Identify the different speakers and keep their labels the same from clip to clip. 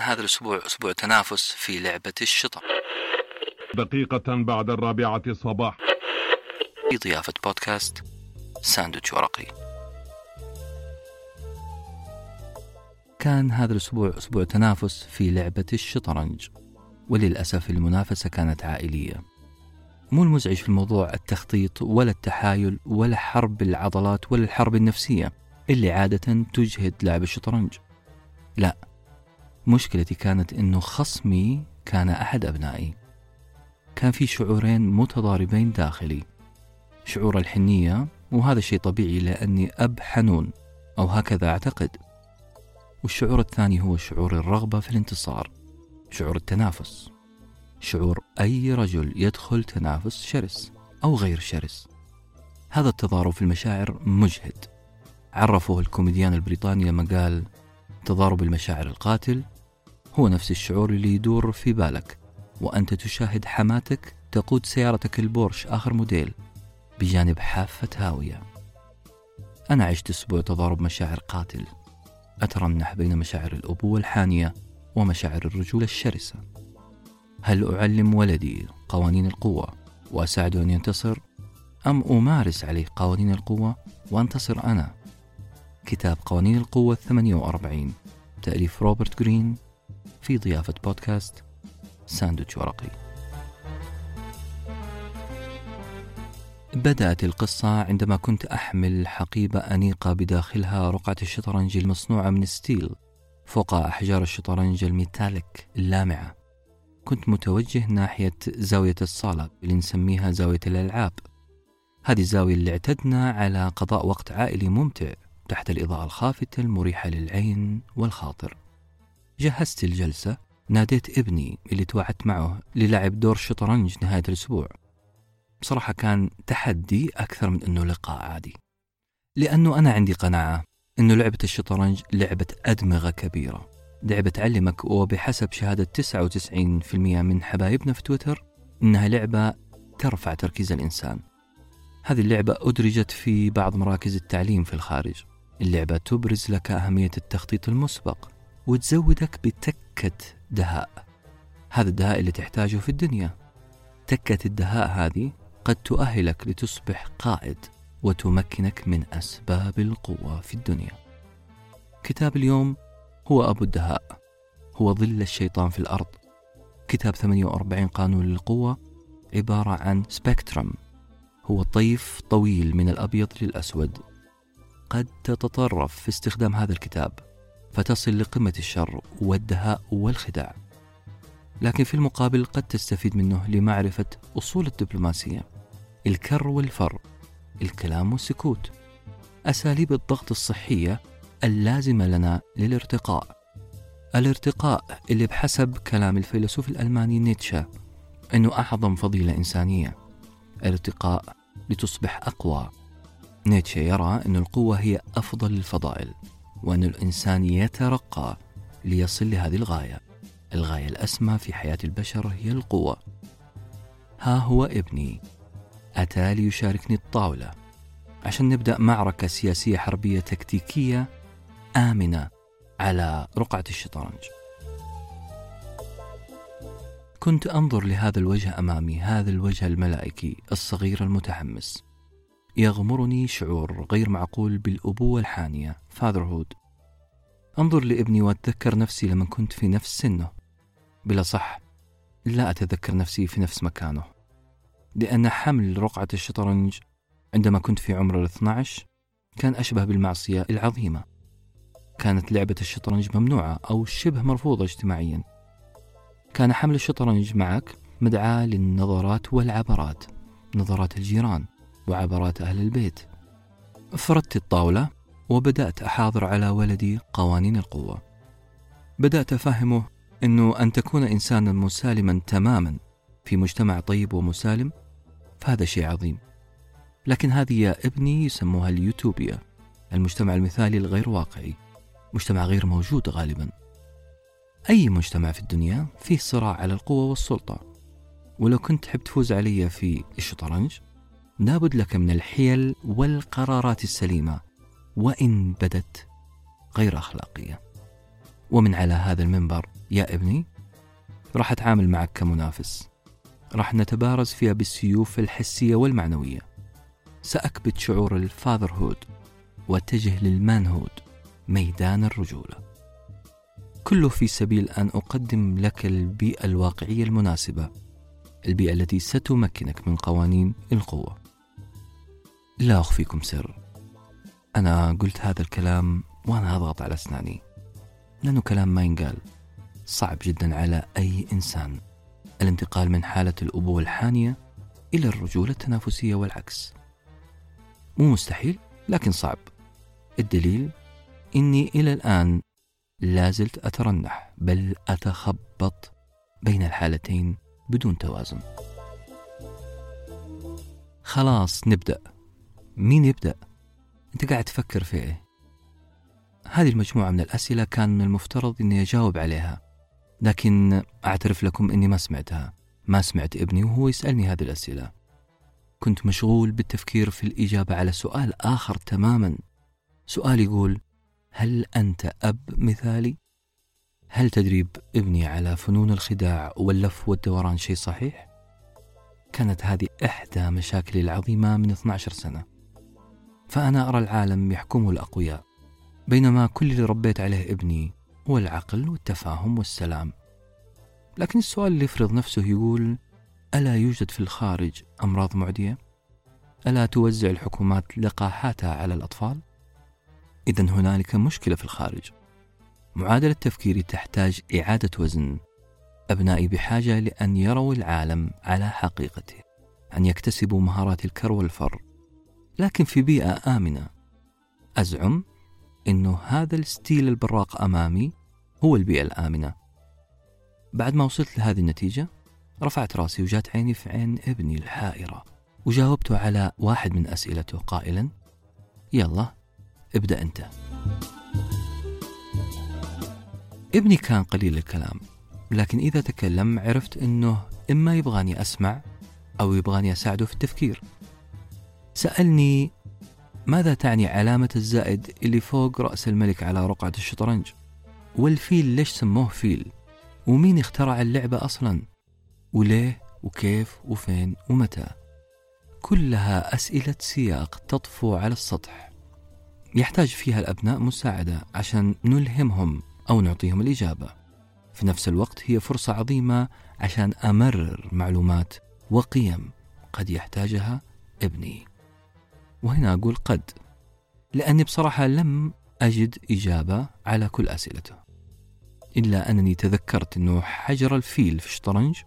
Speaker 1: هذا الأسبوع أسبوع تنافس في لعبة الشطر.
Speaker 2: دقيقة بعد الرابعة صباح.
Speaker 1: في ضيافة بودكاست ساندويتش ورقي. كان هذا الأسبوع أسبوع تنافس في لعبة الشطرنج وللأسف المنافسة كانت عائلية. مو المزعج في الموضوع التخطيط ولا التحايل ولا حرب العضلات ولا الحرب النفسية اللي عادة تجهد لاعب الشطرنج. لا مشكلتي كانت إنه خصمي كان أحد أبنائي. كان في شعورين متضاربين داخلي شعور الحنية وهذا شيء طبيعي لأني أب حنون أو هكذا أعتقد. والشعور الثاني هو شعور الرغبة في الانتصار شعور التنافس شعور أي رجل يدخل تنافس شرس أو غير شرس. هذا التضارب في المشاعر مجهد. عرفه الكوميديان البريطاني لما قال تضارب المشاعر القاتل هو نفس الشعور اللي يدور في بالك. وأنت تشاهد حماتك تقود سيارتك البورش آخر موديل بجانب حافة هاوية. أنا عشت أسبوع تضارب مشاعر قاتل. أترنح بين مشاعر الأبوة الحانية ومشاعر الرجولة الشرسة. هل أعلم ولدي قوانين القوة وأساعده أن ينتصر؟ أم أمارس عليه قوانين القوة وأنتصر أنا؟ كتاب قوانين القوة 48 تأليف روبرت جرين في ضيافة بودكاست ساندويتش ورقي. بدأت القصة عندما كنت أحمل حقيبة أنيقة بداخلها رقعة الشطرنج المصنوعة من steel فوق أحجار الشطرنج الميتاليك اللامعة. كنت متوجه ناحية زاوية الصالة اللي نسميها زاوية الألعاب. هذه الزاوية اللي اعتدنا على قضاء وقت عائلي ممتع تحت الإضاءة الخافتة المريحة للعين والخاطر. جهزت الجلسة ناديت ابني اللي توعدت معه للعب دور شطرنج نهاية الأسبوع. بصراحة كان تحدي أكثر من أنه لقاء عادي. لأنه أنا عندي قناعة أنه لعبة الشطرنج لعبة أدمغة كبيرة. لعبة تعلمك وبحسب شهادة 99% من حبايبنا في تويتر إنها لعبة ترفع تركيز الإنسان. هذه اللعبة أدرجت في بعض مراكز التعليم في الخارج. اللعبة تبرز لك أهمية التخطيط المسبق وتزودك بتكة دهاء. هذا الدهاء اللي تحتاجه في الدنيا. تكة الدهاء هذه قد تؤهلك لتصبح قائد وتمكنك من أسباب القوة في الدنيا. كتاب اليوم هو أبو الدهاء. هو ظل الشيطان في الأرض. كتاب 48 قانون للقوة عبارة عن سبيكترم هو طيف طويل من الأبيض للأسود. قد تتطرف في استخدام هذا الكتاب. فتصل لقمة الشر والدهاء والخداع. لكن في المقابل قد تستفيد منه لمعرفة أصول الدبلوماسية. الكر والفر الكلام والسكوت. أساليب الضغط الصحية اللازمة لنا للارتقاء. الارتقاء اللي بحسب كلام الفيلسوف الألماني نيتشه أنه أعظم فضيلة إنسانية. الارتقاء لتصبح أقوى. نيتشه يرى أن القوة هي أفضل الفضائل. وأن الإنسان يترقى ليصل لهذه الغاية. الغاية الأسمى في حياة البشر هي القوة. ها هو ابني. أتى ليشاركني الطاولة. عشان نبدأ معركة سياسية حربية تكتيكية آمنة على رقعة الشطرنج. كنت أنظر لهذا الوجه أمامي هذا الوجه الملائكي الصغير المتحمس. يغمرني شعور غير معقول بالأبوة الحانية fatherhood. أنظر لابني وأتذكر نفسي لما كنت في نفس سنه. بلا صح لا أتذكر نفسي في نفس مكانه. لأن حمل رقعة الشطرنج عندما كنت في عمر ال 12 كان أشبه بالمعصية العظيمة. كانت لعبة الشطرنج ممنوعة أو شبه مرفوضة اجتماعيا. كان حمل الشطرنج معك مدعاة للنظرات والعبرات نظرات الجيران. وعبرات أهل البيت. فردت الطاولة وبدأت أحاضر على ولدي قوانين القوة. بدأت أفهمه أنه أن تكون إنسانا مسالما تماما في مجتمع طيب ومسالم فهذا شيء عظيم. لكن هذه يا ابني يسموها اليوتوبيا المجتمع المثالي الغير واقعي مجتمع غير موجود غالبا. أي مجتمع في الدنيا فيه صراع على القوة والسلطة. ولو كنت تحب تفوز علي في الشطرنج؟ لابد لك من الحيل والقرارات السليمة وإن بدت غير أخلاقية. ومن على هذا المنبر يا ابني راح أتعامل معك كمنافس. راح نتبارز فيها بالسيوف الحسية والمعنوية. سأكبت شعور الفاذر هود واتجه للمان هود ميدان الرجولة. كله في سبيل أن أقدم لك البيئة الواقعية المناسبة البيئة التي ستمكنك من قوانين القوة. لا أخفيكم سر. أنا قلت هذا الكلام وأنا أضغط على أسناني لأنه كلام ما ينقال. صعب جدا على أي إنسان. الانتقال من حالة الأبوة الحانية إلى الرجولة التنافسية والعكس. مو مستحيل لكن صعب. الدليل إني إلى الآن لازلت أترنح بل أتخبط بين الحالتين بدون توازن. خلاص نبدأ. مين يبدأ؟ أنت قاعد تفكر في إيه؟ هذه المجموعة من الأسئلة كان من المفترض أني أجاوب عليها لكن أعترف لكم أني ما سمعتها ما سمعت ابني وهو يسألني هذه الأسئلة كنت مشغول بالتفكير في الإجابة على سؤال آخر تماما سؤال يقول هل أنت أب مثالي؟ هل تدريب ابني على فنون الخداع واللف والدوران شيء صحيح؟ كانت هذه إحدى مشاكلي العظيمة من 12 سنة فأنا أرى العالم يحكمه الأقوياء بينما كل اللي ربيت عليه ابني هو العقل والتفاهم والسلام لكن السؤال اللي يفرض نفسه يقول ألا يوجد في الخارج أمراض معدية؟ ألا توزع الحكومات لقاحاتها على الأطفال؟ إذا هنالك مشكلة في الخارج معادلة تفكيري تحتاج إعادة وزن أبنائي بحاجة لأن يروا العالم على حقيقته أن يكتسبوا مهارات الكر والفر لكن في بيئة آمنة. أزعم أنه هذا الستيل البراق أمامي هو البيئة الآمنة. بعد ما وصلت لهذه النتيجة رفعت رأسي وجات عيني في عين ابني الحائرة وجاوبته على واحد من أسئلته قائلا يلا ابدأ أنت. ابني كان قليل الكلام لكن إذا تكلم عرفت أنه إما يبغاني أسمع أو يبغاني أساعده في التفكير. سألني ماذا تعني علامة الزائد اللي فوق رأس الملك على رقعة الشطرنج؟ والفيل ليش سموه فيل؟ ومين اخترع اللعبة أصلا؟ وليه؟ وكيف؟ وفين؟ ومتى؟ كلها أسئلة سياق تطفو على السطح. يحتاج فيها الأبناء مساعدة عشان نلهمهم أو نعطيهم الإجابة. في نفس الوقت هي فرصة عظيمة عشان أمرر معلومات وقيم قد يحتاجها ابني. وهنا أقول قد لأني بصراحة لم أجد إجابة على كل أسئلته إلا أنني تذكرت أنه حجر الفيل في الشطرنج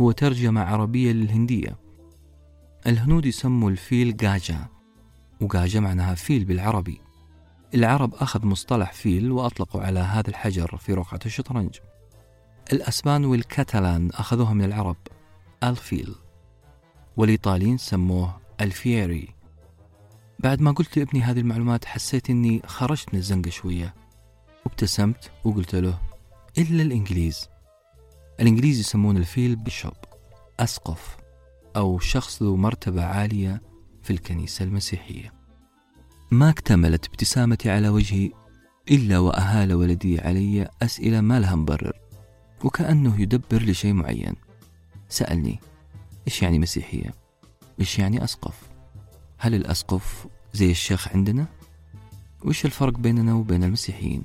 Speaker 1: هو ترجمة عربية للهندية. الهنود يسموا الفيل جاجا وجاجا معناها فيل بالعربي. العرب أخذوا مصطلح فيل وأطلقوا على هذا الحجر في رقعة الشطرنج. الأسبان والكاتالان أخذوها من العرب الفيل والإيطاليين سموه الفييري. بعد ما قلت لابني هذه المعلومات حسيت أني خرجت من الزنقة شوية وابتسمت وقلت له إلا الإنجليز الإنجليز يسمون الفيل بيشوب أسقف أو شخص ذو مرتبة عالية في الكنيسة المسيحية ما اكتملت ابتسامتي على وجهي إلا وأهال ولدي علي أسئلة ما لها مبرر وكأنه يدبر لشيء معين سألني إيش يعني مسيحية؟ إيش يعني أسقف؟ هل الأسقف زي الشيخ عندنا؟ وإيش الفرق بيننا وبين المسيحيين؟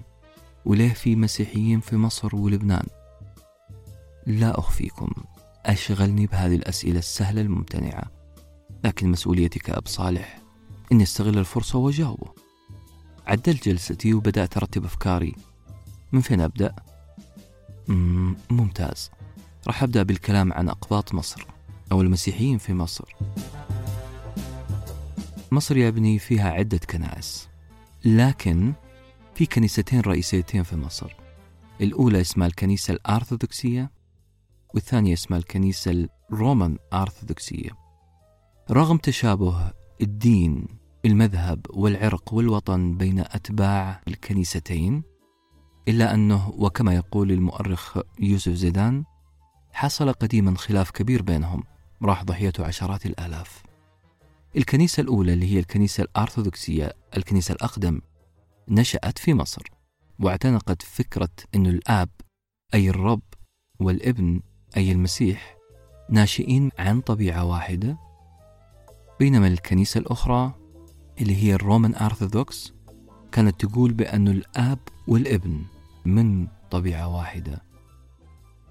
Speaker 1: وليه في مسيحيين في مصر ولبنان؟ لا أخفيكم أشغلني بهذه الأسئلة السهلة الممتنعة لكن مسؤوليتي كأب صالح إني أستغل الفرصة وأجاوبه عدلت جلستي وبدأت أرتب أفكاري من فين أبدأ؟ ممتاز راح أبدأ بالكلام عن أقباط مصر أو المسيحيين في مصر مصر يا ابني فيها عدة كنائس لكن في كنيستين رئيسيتين في مصر. الأولى اسمها الكنيسة الأرثوذكسية والثانية اسمها الكنيسة الرومان أرثوذكسية. رغم تشابه الدين المذهب والعرق والوطن بين أتباع الكنيستين إلا أنه وكما يقول المؤرخ يوسف زيدان حصل قديما خلاف كبير بينهم راح ضحيته عشرات الآلاف. الكنيسة الأولى اللي هي الكنيسة الأرثوذكسية الكنيسة الأقدم نشأت في مصر واعتنقت فكرة أن الآب أي الرب والابن أي المسيح ناشئين عن طبيعة واحدة بينما الكنيسة الأخرى اللي هي الرومان أرثوذكس كانت تقول بأن الآب والابن من طبيعة واحدة.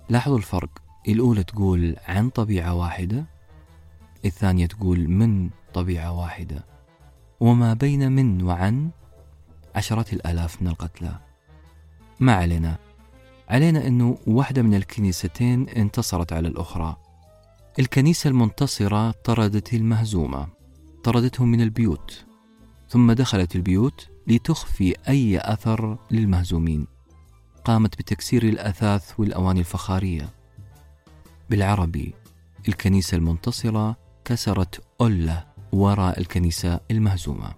Speaker 1: لاحظوا الفرق الأولى تقول عن طبيعة واحدة الثانية تقول من طبيعة واحدة. وما بين من وعن عشرات الآلاف من القتلى. ما علينا؟ علينا أنه واحدة من الكنيستين انتصرت على الأخرى. الكنيسة المنتصرة طردت المهزومة طردتهم من البيوت ثم دخلت البيوت لتخفي أي أثر للمهزومين. قامت بتكسير الأثاث والأواني الفخارية. بالعربي الكنيسة المنتصرة كسرت أولة وراء الكنيسة المهزومة.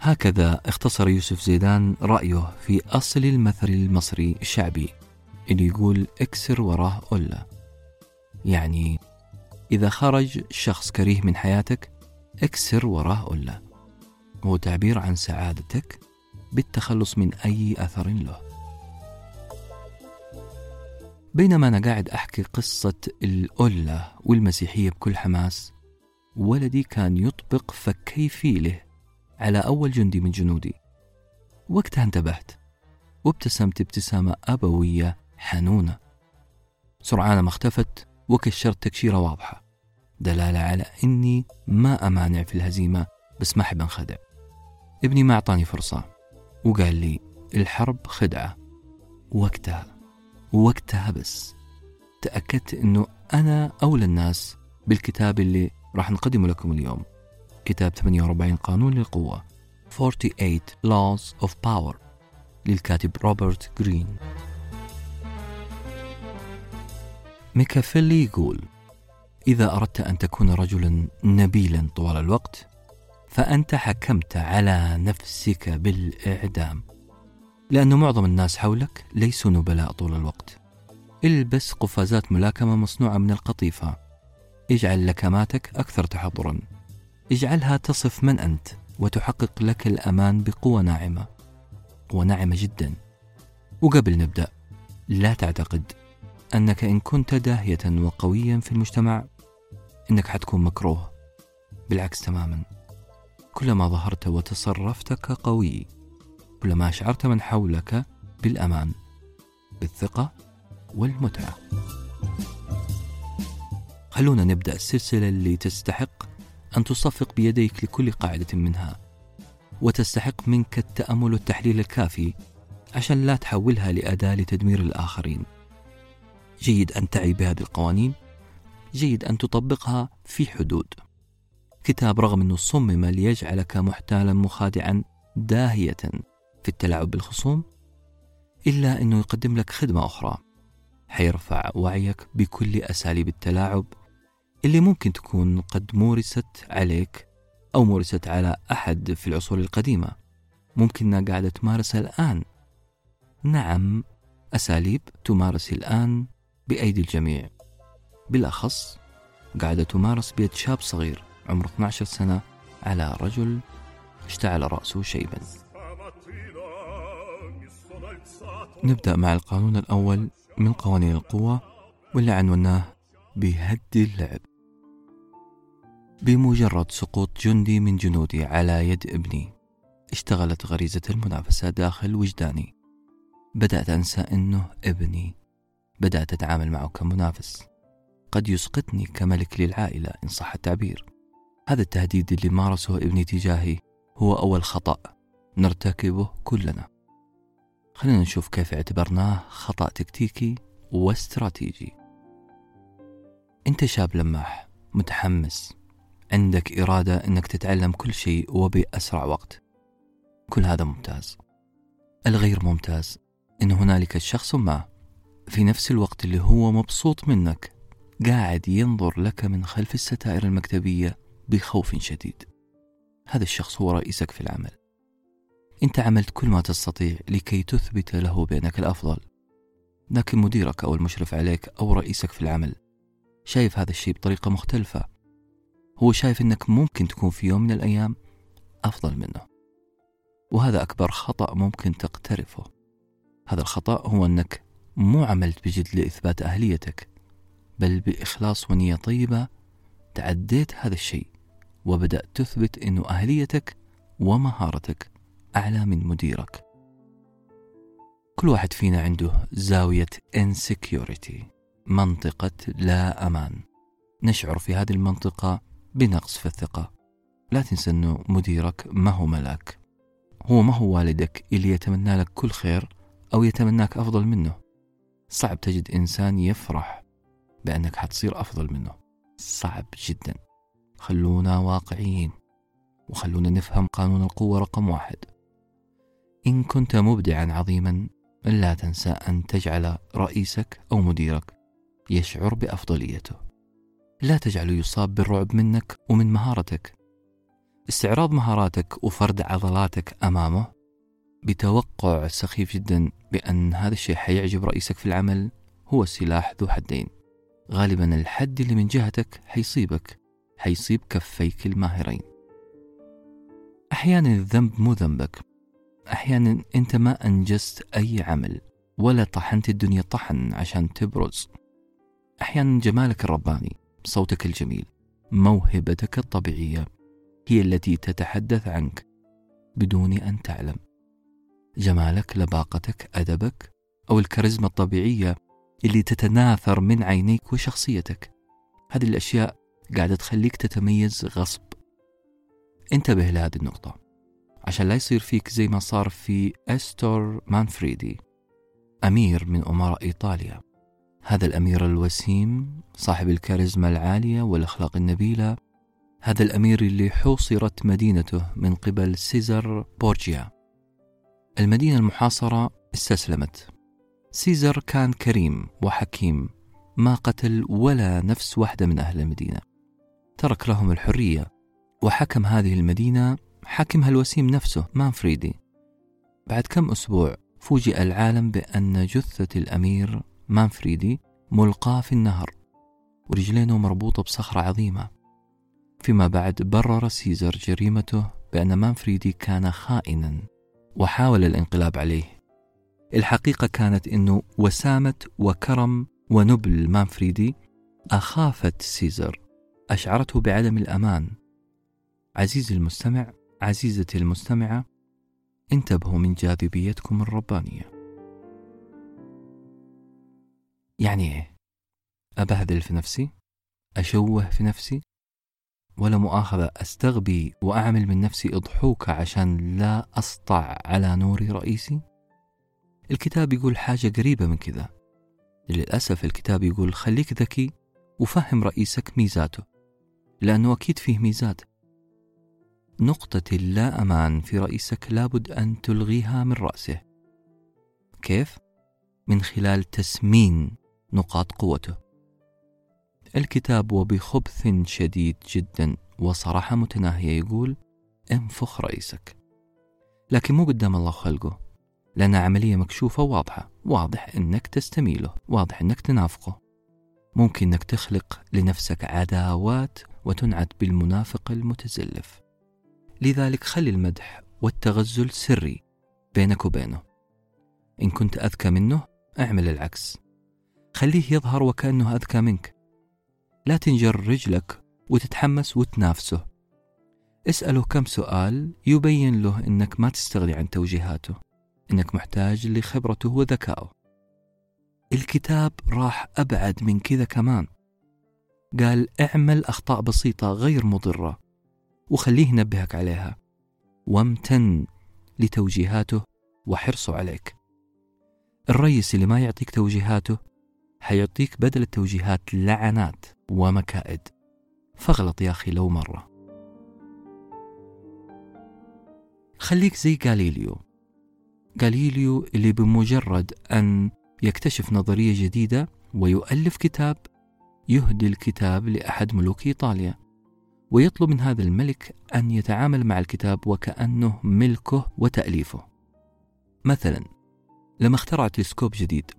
Speaker 1: هكذا اختصر يوسف زيدان رأيه في أصل المثل المصري الشعبي اللي يقول اكسر وراه أولة يعني إذا خرج شخص كريه من حياتك اكسر وراه أولة هو تعبير عن سعادتك بالتخلص من أي أثر له. بينما أنا قاعد أحكي قصة الأولة والمسيحية بكل حماس ولدي كان يطبق فكي فيله على أول جندي من جنودي. وقتها انتبهت وابتسمت ابتسامة أبوية حنونة. سرعان ما اختفت وكشرت تكشيرة واضحة. دلالة على أني ما أمانع في الهزيمة بس ما أحب أنخدع. ابني ما أعطاني فرصة وقال لي الحرب خدعة. وقتها وقتها بس تأكدت أنه أنا أولى الناس بالكتاب اللي راح نقدمه لكم اليوم كتاب 48 قانون للقوة. 48 Laws of Power للكاتب روبرت جرين. ميكافيلي يقول إذا أردت أن تكون رجلا نبيلا طوال الوقت فأنت حكمت على نفسك بالإعدام. لأن معظم الناس حولك ليسوا نبلاء طول الوقت. البس قفازات ملاكمة مصنوعة من القطيفة. اجعل لكماتك أكثر تحضرا. اجعلها تصف من أنت وتحقق لك الأمان بقوة ناعمة. قوة ناعمة جدا. وقبل نبدأ لا تعتقد أنك إن كنت داهية وقويا في المجتمع إنك حتكون مكروه. بالعكس تماما. كلما ظهرت وتصرفت كقوي كلما أشعرت من حولك بالأمان بالثقة والمتعة. خلونا نبدأ السلسلة اللي تستحق أن تصفق بيديك لكل قاعدة منها وتستحق منك التأمل والتحليل الكافي عشان لا تحولها لأداة لتدمير الآخرين. جيد أن تعي بهذه القوانين. جيد أن تطبقها في حدود. كتاب رغم أنه صمم ليجعلك محتالا مخادعا داهية في التلاعب بالخصوم إلا أنه يقدم لك خدمة أخرى. حيرفع وعيك بكل أساليب التلاعب اللي ممكن تكون قد مورست عليك أو مورست على أحد في العصور القديمة. ممكنها قاعدة تمارسها الآن. نعم أساليب تمارس الآن بأيدي الجميع. بالأخص قاعدة تمارس بيد شاب صغير عمره 12 سنة على رجل اشتعل رأسه شيبا. نبدأ مع القانون الأول من قوانين القوة واللي عنوناه بهد اللعب. بمجرد سقوط جندي من جنودي على يد ابني. اشتغلت غريزة المنافسة داخل وجداني. بدأت أنسى أنه ابني. بدأت أتعامل معه كمنافس. قد يسقطني كملك للعائلة إن صح التعبير. هذا التهديد اللي مارسه ابني تجاهي هو أول خطأ. نرتكبه كلنا. خلينا نشوف كيف اعتبرناه خطأ تكتيكي واستراتيجي. أنت شاب لماح متحمس عندك إرادة أنك تتعلم كل شيء وبأسرع وقت. كل هذا ممتاز. الغير ممتاز أن هنالك شخص ما في نفس الوقت اللي هو مبسوط منك قاعد ينظر لك من خلف الستائر المكتبية بخوف شديد. هذا الشخص هو رئيسك في العمل. أنت عملت كل ما تستطيع لكي تثبت له بانك الأفضل. لكن مديرك أو المشرف عليك أو رئيسك في العمل شايف هذا الشيء بطريقة مختلفة. هو شايف إنك ممكن تكون في يوم من الأيام أفضل منه. وهذا أكبر خطأ ممكن تقترفه. هذا الخطأ هو إنك مو عملت بجد لإثبات أهليتك بل بإخلاص ونية طيبة تعديت هذا الشيء وبدأت تثبت أنه أهليتك ومهارتك أعلى من مديرك. كل واحد فينا عنده زاوية insecurity منطقة لا أمان. نشعر في هذه المنطقة بنقص في الثقة. لا تنسى أنه مديرك ما هو ملاك. هو ما هو والدك اللي يتمنى لك كل خير أو يتمناك أفضل منه. صعب تجد إنسان يفرح بأنك حتصير أفضل منه. صعب جدا. خلونا واقعيين وخلونا نفهم قانون القوة رقم واحد. إن كنت مبدعا عظيما لا تنسى أن تجعل رئيسك أو مديرك يشعر بأفضليته. لا تجعله يصاب بالرعب منك ومن مهارتك. استعراض مهاراتك وفرد عضلاتك أمامه بتوقع سخيف جدا بأن هذا الشيء حيعجب رئيسك في العمل هو سلاح ذو حدين. غالبا الحد اللي من جهتك حيصيبك حيصيب كفيك الماهرين. أحيانا الذنب مو ذنبك. أحيانا أنت ما أنجزت أي عمل ولا طحنت الدنيا طحن عشان تبرز. أحيانا جمالك الرباني. صوتك الجميل. موهبتك الطبيعية هي التي تتحدث عنك بدون أن تعلم. جمالك لباقتك أدبك أو الكاريزما الطبيعية اللي تتناثر من عينيك وشخصيتك. هذه الأشياء قاعدة تخليك تتميز غصب. انتبه لهذه النقطة عشان لا يصير فيك زي ما صار في أستور مانفريدي أمير من أمراء إيطاليا. هذا الأمير الوسيم صاحب الكاريزما العالية والأخلاق النبيلة هذا الأمير اللي حوصرت مدينته من قبل سيزر بورجيا. المدينة المحاصرة استسلمت. سيزر كان كريم وحكيم ما قتل ولا نفس واحدة من أهل المدينة. ترك لهم الحرية وحكم هذه المدينة حاكمها الوسيم نفسه مانفريدي. بعد كم أسبوع فوجئ العالم بأن جثة الأمير مانفريدي ملقاة في النهر ورجلينه مربوطة بصخرة عظيمة. فيما بعد برر سيزر جريمته بأن مانفريدي كان خائنا وحاول الانقلاب عليه. الحقيقة كانت أنه وسامة وكرم ونبل مانفريدي أخافت سيزر أشعرته بعدم الأمان. عزيزي المستمع عزيزتي المستمعة انتبهوا من جاذبيتكم الربانية. يعني إيه؟ أبهذل في نفسي؟ أشوه في نفسي؟ ولا مؤاخذة أستغبي وأعمل من نفسي أضحوكة عشان لا أسطع على نور رئيسي؟ الكتاب يقول حاجة قريبة من كذا. للأسف الكتاب يقول خليك ذكي وفهم رئيسك ميزاته لأنه أكيد فيه ميزات. نقطة اللا أمان في رئيسك لابد أن تلغيها من رأسه. كيف؟ من خلال تسمين نقاط قوته. الكتاب وبخبث شديد جدا وصراحة متناهية يقول انفخ رئيسك. لكن مو قدام الله خلقه. لأنها عملية مكشوفة واضحة. واضح أنك تستميله. واضح أنك تنافقه. ممكن أنك تخلق لنفسك عداوات وتنعت بالمنافق المتزلف. لذلك خلي المدح والتغزل سري بينك وبينه. إن كنت أذكى منه اعمل العكس. خليه يظهر وكأنه أذكى منك. لا تنجر رجلك وتتحمس وتنافسه. اسأله كم سؤال يبين له إنك ما تستغني عن توجيهاته إنك محتاج لخبرته وذكائه. الكتاب راح أبعد من كذا كمان. قال اعمل أخطاء بسيطة غير مضرة وخليه ينبهك عليها. وامتن لتوجيهاته وحرصه عليك. الرئيس اللي ما يعطيك توجيهاته حيعطيك بدل التوجيهات لعنات ومكائد. فاغلط يا أخي لو مرة. خليك زي غاليليو. غاليليو اللي بمجرد أن يكتشف نظرية جديدة ويؤلف كتاب يهدي الكتاب لأحد ملوك إيطاليا. ويطلب من هذا الملك أن يتعامل مع الكتاب وكأنه ملكه وتأليفه. مثلا لما اخترع تلسكوب جديد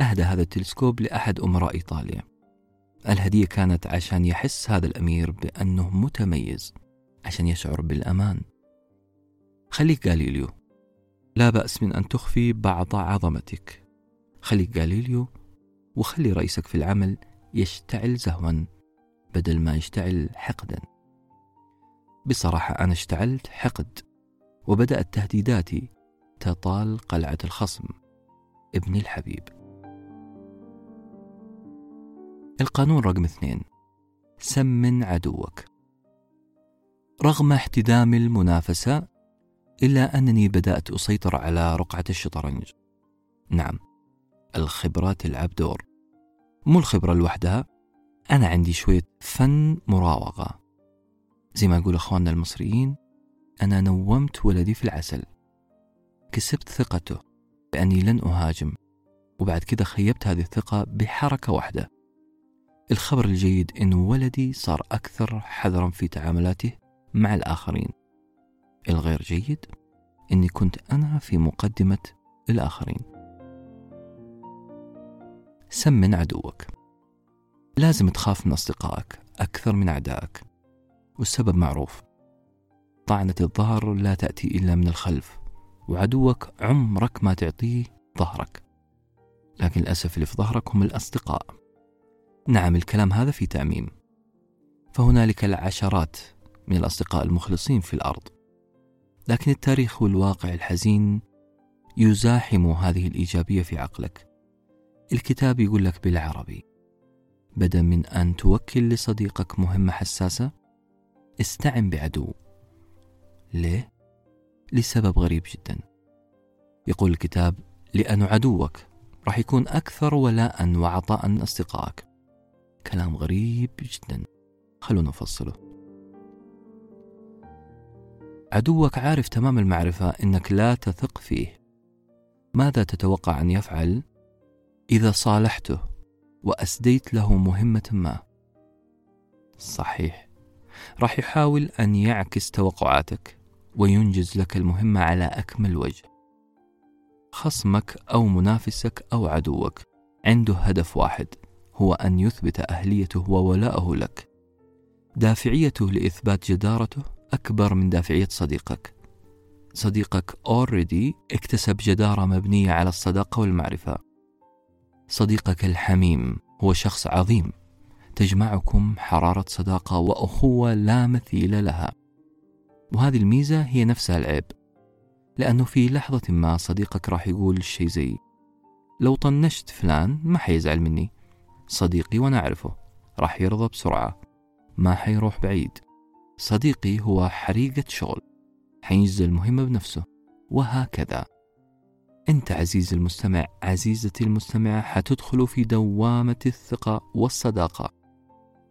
Speaker 1: أهدى هذا التلسكوب لأحد أمراء إيطاليا. الهدية كانت عشان يحس هذا الأمير بأنه متميز عشان يشعر بالأمان. خليك غاليليو. لا بأس من أن تخفي بعض عظمتك. خليك جاليليو وخلي رئيسك في العمل يشتعل زهوا بدل ما يشتعل حقدا. بصراحة أنا اشتعلت حقد وبدأت تهديداتي تطال قلعة الخصم. ابني الحبيب. القانون رقم اثنين. سمن عدوك. رغم احتدام المنافسة إلا أنني بدأت أسيطر على رقعة الشطرنج. نعم الخبرة تلعب دور. مو الخبرة لوحدها أنا عندي شوية فن مراوغة. زي ما يقول أخواننا المصريين أنا نومت ولدي في العسل. كسبت ثقته بأني لن أهاجم وبعد كذا خيبت هذه الثقة بحركة واحدة. الخبر الجيد أن ولدي صار أكثر حذرا في تعاملاته مع الآخرين. الغير جيد أني كنت أنا في مقدمة الآخرين. سمن عدوك. لازم تخاف من أصدقائك أكثر من أعدائك. والسبب معروف. طعنة الظهر لا تأتي إلا من الخلف وعدوك عمرك ما تعطيه ظهرك. لكن للأسف اللي في ظهرك هم الأصدقاء. نعم الكلام هذا في تعميم فهنالك العشرات من الأصدقاء المخلصين في الأرض. لكن التاريخ والواقع الحزين يزاحم هذه الإيجابية في عقلك. الكتاب يقول لك بالعربي بدل من أن توكل لصديقك مهمة حساسة استعن بعدو. ليه؟ لسبب غريب جدا. يقول الكتاب لأن عدوك راح يكون أكثر ولاء وعطاء من أصدقائك. كلام غريب جدا. خلونا نفصله. عدوك عارف تمام المعرفة أنك لا تثق فيه. ماذا تتوقع أن يفعل؟ إذا صالحته وأسديت له مهمة ما. صحيح. راح يحاول أن يعكس توقعاتك وينجز لك المهمة على أكمل وجه. خصمك أو منافسك أو عدوك عنده هدف واحد. هو أن يثبت أهليته وولاءه لك. دافعيته لإثبات جدارته أكبر من دافعية صديقك. صديقك already اكتسب جدارة مبنية على الصداقة والمعرفة. صديقك الحميم هو شخص عظيم. تجمعكم حرارة صداقة وأخوة لا مثيل لها. وهذه الميزة هي نفسها العيب. لأنه في لحظة ما صديقك راح يقول شيء زي لو طنشت فلان ما حيزعل مني. صديقي وأنا أعرفه راح يرضى بسرعة. ما حيروح بعيد. صديقي هو حريقة شغل. حينجز المهمة بنفسه. وهكذا. أنت عزيزي المستمع عزيزتي المستمعة حتدخل في دوامة الثقة والصداقة.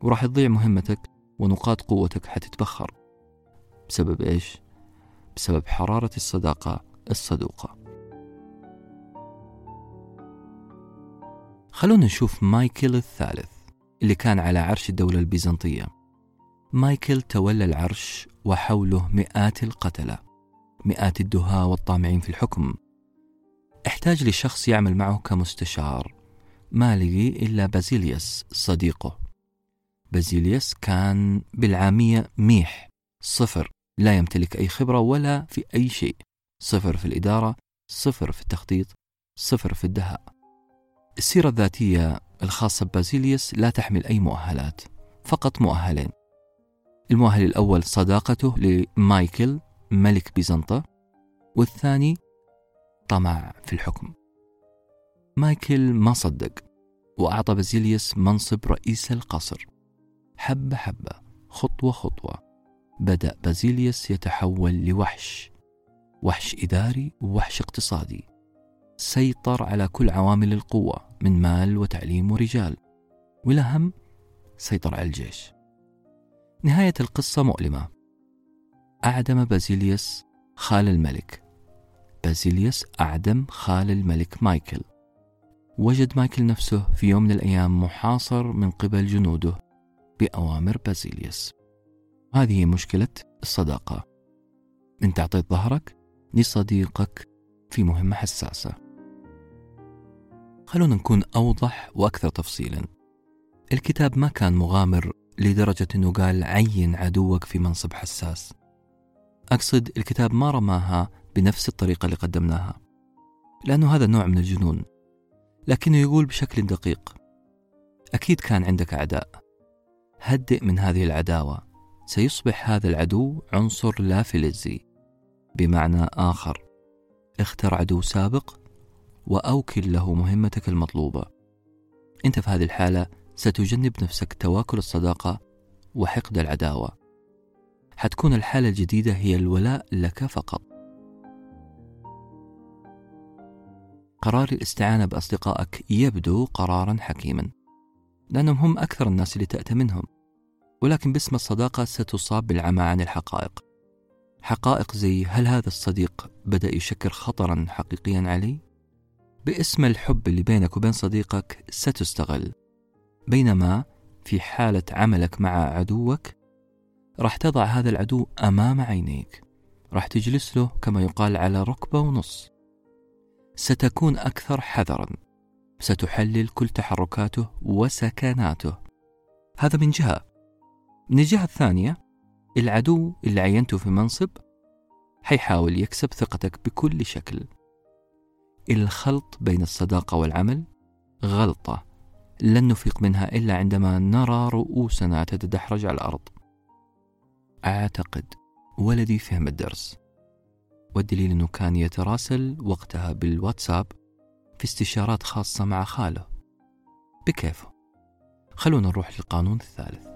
Speaker 1: وراح تضيع مهمتك ونقاط قوتك حتتبخر. بسبب إيش؟ بسبب حرارة الصداقة الصدوقة. خلونا نشوف مايكل الثالث اللي كان على عرش الدولة البيزنطية. مايكل تولى العرش وحوله مئات القتلة مئات الدهاة والطامعين في الحكم. احتاج لشخص يعمل معه كمستشار ما لقي إلا بازيليوس صديقه. بازيليوس كان بالعامية ميح صفر لا يمتلك أي خبرة ولا في أي شيء صفر في الإدارة صفر في التخطيط صفر في الدهاء. السيرة الذاتية الخاصة ببازيليوس لا تحمل أي مؤهلات فقط مؤهلين. المؤهل الأول صداقته لمايكل ملك بيزنطة والثاني طمع في الحكم. مايكل ما صدق وأعطى بازيليوس منصب رئيس القصر. حبة حبة خطوة خطوة بدأ بازيليوس يتحول لوحش. وحش إداري ووحش اقتصادي. سيطر على كل عوامل القوة من مال وتعليم ورجال. والأهم سيطر على الجيش. نهاية القصة مؤلمة. أعدم بازيليوس خال الملك. بازيليوس أعدم خال الملك مايكل. وجد مايكل نفسه في يوم من الأيام محاصر من قبل جنوده بأوامر بازيليوس. هذه مشكلة الصداقة. أنت أعطيت ظهرك لصديقك في مهمة حساسة. خلونا نكون أوضح وأكثر تفصيلا؟ الكتاب ما كان مغامر لدرجة أنه قال عين عدوك في منصب حساس. أقصد الكتاب ما رماها بنفس الطريقة اللي قدمناها لأنه هذا نوع من الجنون لكنه يقول بشكل دقيق أكيد كان عندك أعداء. هدئ من هذه العداوة. سيصبح هذا العدو عنصر لا فلزي. بمعنى آخر اختر عدو سابق وأوكل له مهمتك المطلوبة. أنت في هذه الحالة ستجنب نفسك تواكل الصداقة وحقد العداوة. حتكون الحالة الجديدة هي الولاء لك فقط. قرار الاستعانة بأصدقائك يبدو قرارا حكيما. لأنهم هم أكثر الناس اللي تأتمنهم ولكن باسم الصداقة ستصاب بالعمى عن الحقائق. حقائق زي هل هذا الصديق بدأ يشكل خطرا حقيقيا علي؟ باسم الحب اللي بينك وبين صديقك ستستغل. بينما في حالة عملك مع عدوك راح تضع هذا العدو أمام عينيك. راح تجلس له كما يقال على ركبة ونص. ستكون أكثر حذرا. ستحلل كل تحركاته وسكناته. هذا من جهة. من الجهة الثانية العدو اللي عينته في منصب حيحاول يكسب ثقتك بكل شكل. الخلط بين الصداقة والعمل؟ غلطة. لن نفيق منها إلا عندما نرى رؤوسنا تتدحرج على الأرض. أعتقد ولدي فهم الدرس. والدليل أنه كان يتراسل وقتها بالواتساب في استشارات خاصة مع خاله. بكيفه. خلونا نروح للقانون الثالث.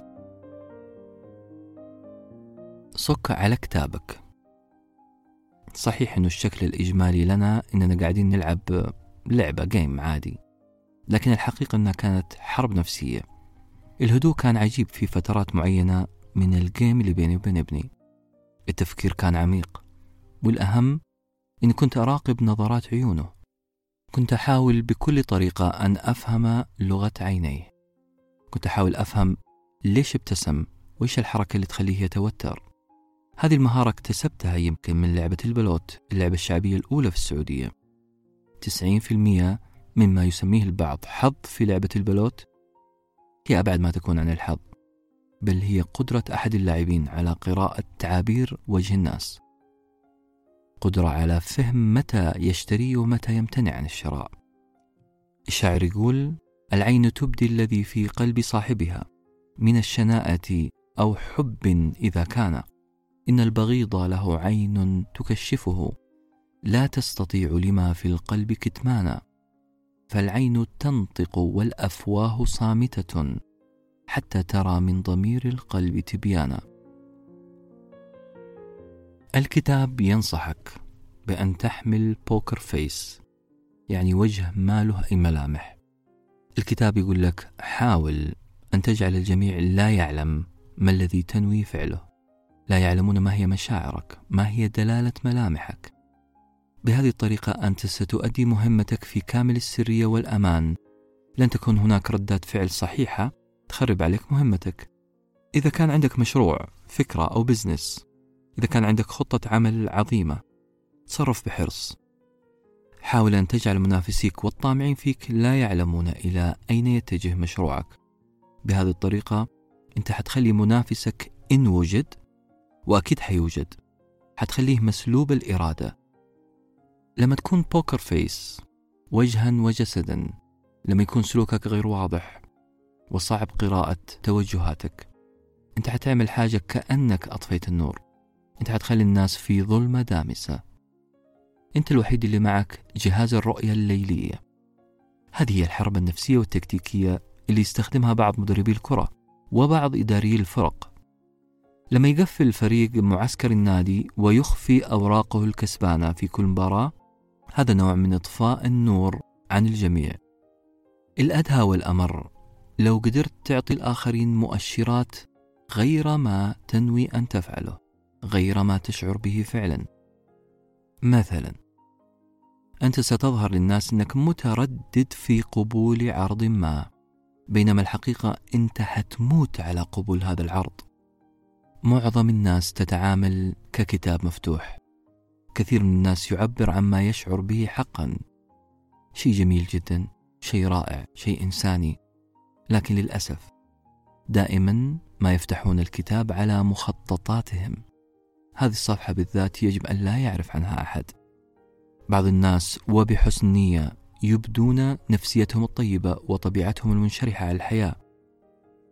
Speaker 1: صك على كتابك. صحيح إنه الشكل الإجمالي لنا إننا قاعدين نلعب لعبة جيم عادي لكن الحقيقة إنها كانت حرب نفسية. الهدوء كان عجيب في فترات معينة من الجيم اللي بيني وبين ابني. التفكير كان عميق والأهم إني كنت أراقب نظرات عيونه. كنت أحاول بكل طريقة أن أفهم لغة عينيه. كنت أحاول أفهم ليش ابتسم وإيش الحركة اللي تخليه يتوتر. هذه المهارة اكتسبتها يمكن من لعبة البلوت اللعبة الشعبية الأولى في السعودية. 90% مما يسميه البعض حظ في لعبة البلوت؟ هي أبعد ما تكون عن الحظ. بل هي قدرة أحد اللاعبين على قراءة تعابير وجه الناس. قدرة على فهم متى يشتري ومتى يمتنع عن الشراء. الشاعر يقول العين تبدي الذي في قلب صاحبها. من الشناءة أو حب إذا كان إن البغيض له عين تكشفه لا تستطيع لما في القلب كتمانا فالعين تنطق والأفواه صامتة حتى ترى من ضمير القلب تبيانا. الكتاب ينصحك بأن تحمل بوكر فيس يعني وجه ما له أي ملامح الكتاب يقول لك حاول أن تجعل الجميع لا يعلم ما الذي تنوي فعله. لا يعلمون ما هي مشاعرك ما هي دلالة ملامحك. بهذه الطريقة أنت ستؤدي مهمتك في كامل السرية والأمان. لن تكون هناك ردات فعل صحيحة تخرب عليك مهمتك. إذا كان عندك مشروع فكرة أو business إذا كان عندك خطة عمل عظيمة تصرف بحرص. حاول أن تجعل منافسيك والطامعين فيك لا يعلمون إلى أين يتجه مشروعك. بهذه الطريقة أنت حتخلي منافسك إن وجد وأكيد حيوجد. حتخليه مسلوب الإرادة. لما تكون poker face وجها وجسدا لما يكون سلوكك غير واضح وصعب قراءة توجهاتك أنت حتعمل حاجة كأنك أطفيت النور. أنت حتخلي الناس في ظلمة دامسة. أنت الوحيد اللي معك جهاز الرؤية الليلية. هذه هي الحرب النفسية والتكتيكية اللي يستخدمها بعض مدربي الكرة وبعض إداري الفرق. لما يقفل الفريق معسكر النادي ويخفي أوراقه الكسبانة في كل مباراة هذا نوع من إطفاء النور عن الجميع. الأدهى والأمر لو قدرت تعطي الآخرين مؤشرات غير ما تنوي أن تفعله غير ما تشعر به فعلا. مثلا أنت ستظهر للناس أنك متردد في قبول عرض ما بينما الحقيقة أنت حتموت على قبول هذا العرض. معظم الناس تتعامل ككتاب مفتوح. كثير من الناس يعبر عما يشعر به حقا. شيء جميل جدا شيء رائع شيء إنساني. لكن للأسف دائما ما يفتحون الكتاب على مخططاتهم. هذه الصفحة بالذات يجب أن لا يعرف عنها أحد. بعض الناس وبحسن نية يبدون نفسيتهم الطيبة وطبيعتهم المنشرحة على الحياة.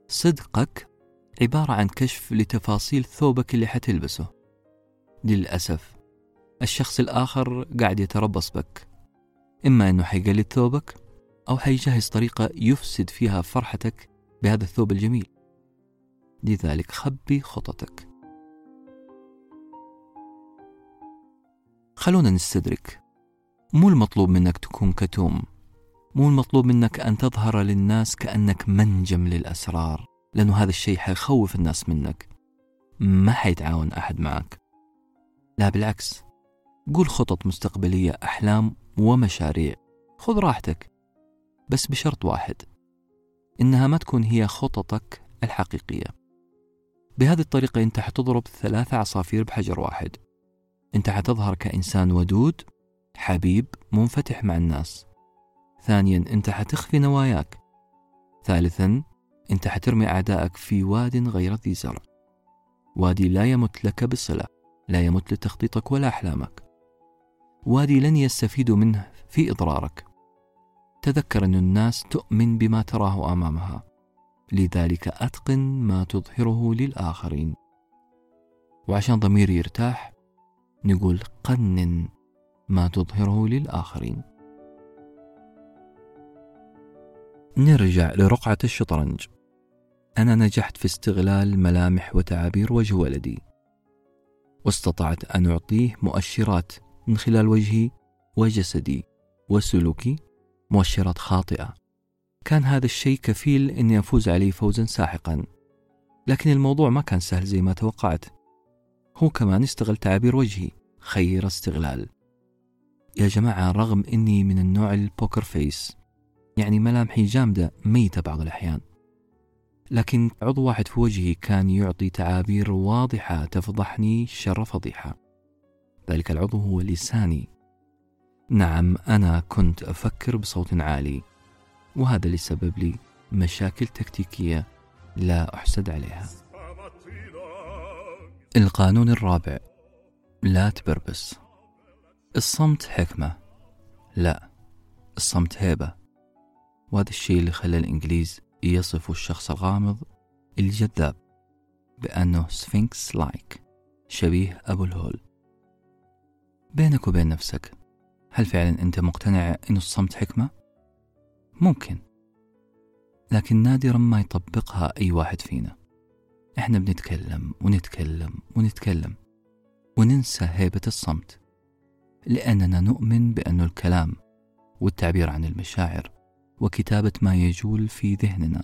Speaker 1: صدقك عبارة عن كشف لتفاصيل ثوبك اللي حتلبسه. للأسف الشخص الآخر قاعد يتربص بك. إما أنه حيقلد ثوبك أو حيجهز طريقة يفسد فيها فرحتك بهذا الثوب الجميل. لذلك خبي خططك. خلونا نستدرك. مو المطلوب منك تكون كتوم. مو المطلوب منك أن تظهر للناس كأنك منجم للأسرار. لأنه هذا الشيء حيخوف الناس منك. ما حيتعاون أحد معك. لا بالعكس. قول خطط مستقبلية أحلام ومشاريع. خذ راحتك. بس بشرط واحد. إنها ما تكون هي خططك الحقيقية. بهذه الطريقة أنت حتضرب ثلاثة عصافير بحجر واحد. أنت حتظهر كإنسان ودود حبيب منفتح مع الناس. ثانيا أنت حتخفي نواياك. ثالثا أنت حترمي أعدائك في واد غير ذي زرع. وادي لا يمت لك بصلة لا يمت لتخطيطك ولا أحلامك. وادي لن يستفيدوا منه في إضرارك. تذكر أن الناس تؤمن بما تراه أمامها. لذلك أتقن ما تظهره للآخرين. وعشان ضميري يرتاح نقول قنن ما تظهره للآخرين. نرجع لرقعة الشطرنج. أنا نجحت في استغلال ملامح وتعابير وجه ولدي. واستطعت أن أعطيه مؤشرات من خلال وجهي وجسدي وسلوكي مؤشرات خاطئة. كان هذا الشيء كفيل أني أفوز عليه فوزا ساحقا. لكن الموضوع ما كان سهل زي ما توقعت. هو كمان استغل تعابير وجهي. خير استغلال. يا جماعة رغم أني من النوع البوكر فيس يعني ملامحي جامدة ميتة بعض الأحيان. لكن عضو واحد في وجهي كان يعطي تعابير واضحة تفضحني شر فضيحة ذلك العضو هو لساني. نعم أنا كنت أفكر بصوت عالي وهذا اللي سبب لي مشاكل تكتيكية لا أحسد عليها. القانون الرابع. لا تبربس. الصمت حكمة. لا الصمت هيبة. وهذا الشيء اللي خلى الإنجليز يصفوا الشخص الغامض الجذاب بأنه sphinx-like شبيه أبو الهول. بينك وبين نفسك هل فعلا أنت مقتنع أن الصمت حكمة؟ ممكن. لكن نادرا ما يطبقها أي واحد فينا. إحنا بنتكلم ونتكلم ونتكلم وننسى هيبة الصمت لأننا نؤمن بأن الكلام والتعبير عن المشاعر وكتابة ما يجول في ذهننا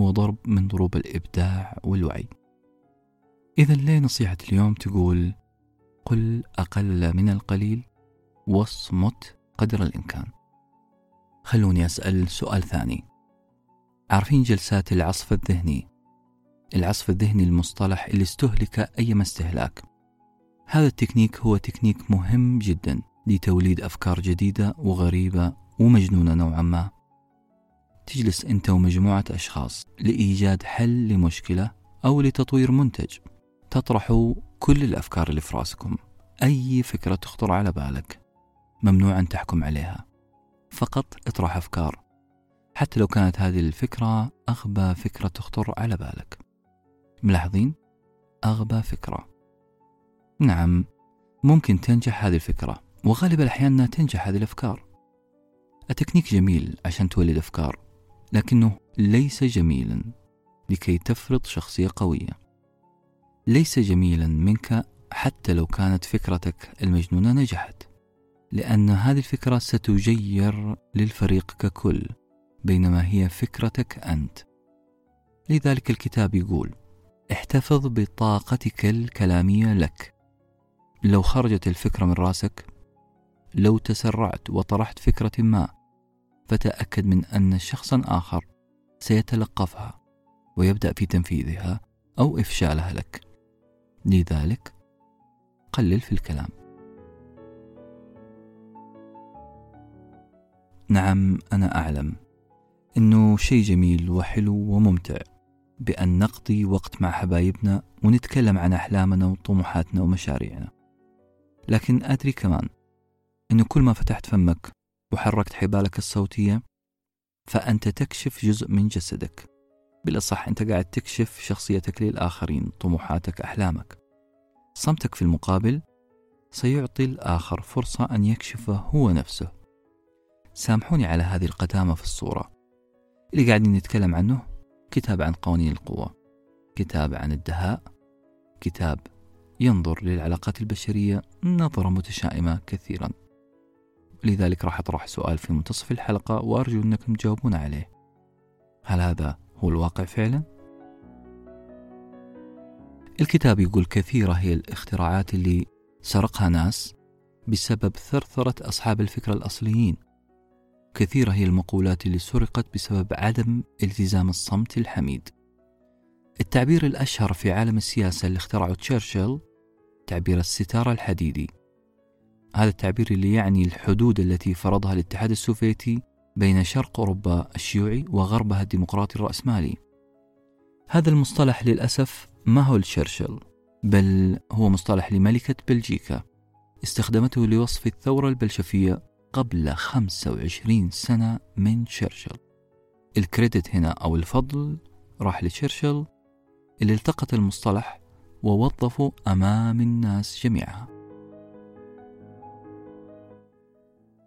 Speaker 1: هو ضرب من ضروب الإبداع والوعي. إذا ليه نصيحة اليوم تقول قل أقل من القليل واصمت قدر الإمكان؟ خلوني أسأل سؤال ثاني. عارفين جلسات العصف الذهني؟ العصف الذهني المصطلح اللي استهلك أيما استهلاك. هذا التكنيك هو تكنيك مهم جدا لتوليد أفكار جديدة وغريبة ومجنونة نوعا ما. تجلس أنت ومجموعة أشخاص لإيجاد حل لمشكلة أو لتطوير منتج. تطرحوا كل الأفكار اللي في رأسكم. أي فكرة تخطر على بالك ممنوع أن تحكم عليها. فقط اطرح أفكار. حتى لو كانت هذه الفكرة أغبى فكرة تخطر على بالك. ملاحظين؟ أغبى فكرة. نعم ممكن تنجح هذه الفكرة وغالب الأحيان تنجح هذه الأفكار. التكنيك جميل عشان تولد أفكار. لكنه ليس جميلا لكي تفرض شخصية قوية. ليس جميلا منك حتى لو كانت فكرتك المجنونة نجحت لأن هذه الفكرة ستجير للفريق ككل بينما هي فكرتك أنت. لذلك الكتاب يقول احتفظ بطاقتك الكلامية لك. لو خرجت الفكرة من رأسك لو تسرعت وطرحت فكرة ما فتأكد من أن شخصا آخر سيتلقفها ويبدأ في تنفيذها أو إفشالها لك. لذلك قلل في الكلام. نعم أنا أعلم إنه شيء جميل وحلو وممتع بأن نقضي وقت مع حبايبنا ونتكلم عن أحلامنا وطموحاتنا ومشاريعنا. لكن أدري كمان إنه كل ما فتحت فمك وحركت حبالك الصوتية فأنت تكشف جزء من جسدك. بالأصح أنت قاعد تكشف شخصيتك للآخرين طموحاتك أحلامك. صمتك في المقابل سيعطي الآخر فرصة أن يكشف هو نفسه. سامحوني على هذه القدامة في الصورة. اللي قاعدين نتكلم عنه كتاب عن قوانين القوة كتاب عن الدهاء كتاب ينظر للعلاقات البشرية نظرة متشائمة كثيرا. لذلك راح أطرح سؤال في منتصف الحلقة وأرجو أنكم تجاوبون عليه. هل هذا هو الواقع فعلا؟ الكتاب يقول كثيرة هي الاختراعات اللي سرقها ناس بسبب ثرثرة أصحاب الفكرة الأصليين. كثيرة هي المقولات اللي سرقت بسبب عدم التزام الصمت الحميد. التعبير الأشهر في عالم السياسة اللي اخترعه تشرشل تعبير الستارة الحديدي. هذا التعبير اللي يعني الحدود التي فرضها الاتحاد السوفيتي بين شرق أوروبا الشيوعي وغربها الديمقراطي الرأسمالي هذا المصطلح للأسف ما هو لتشرشل بل هو مصطلح لملكة بلجيكا استخدمته لوصف الثورة البلشفية قبل 25 سنة من تشرشل الكريدت هنا أو الفضل راح لتشرشل اللي التقط المصطلح ووظفه أمام الناس جميعها.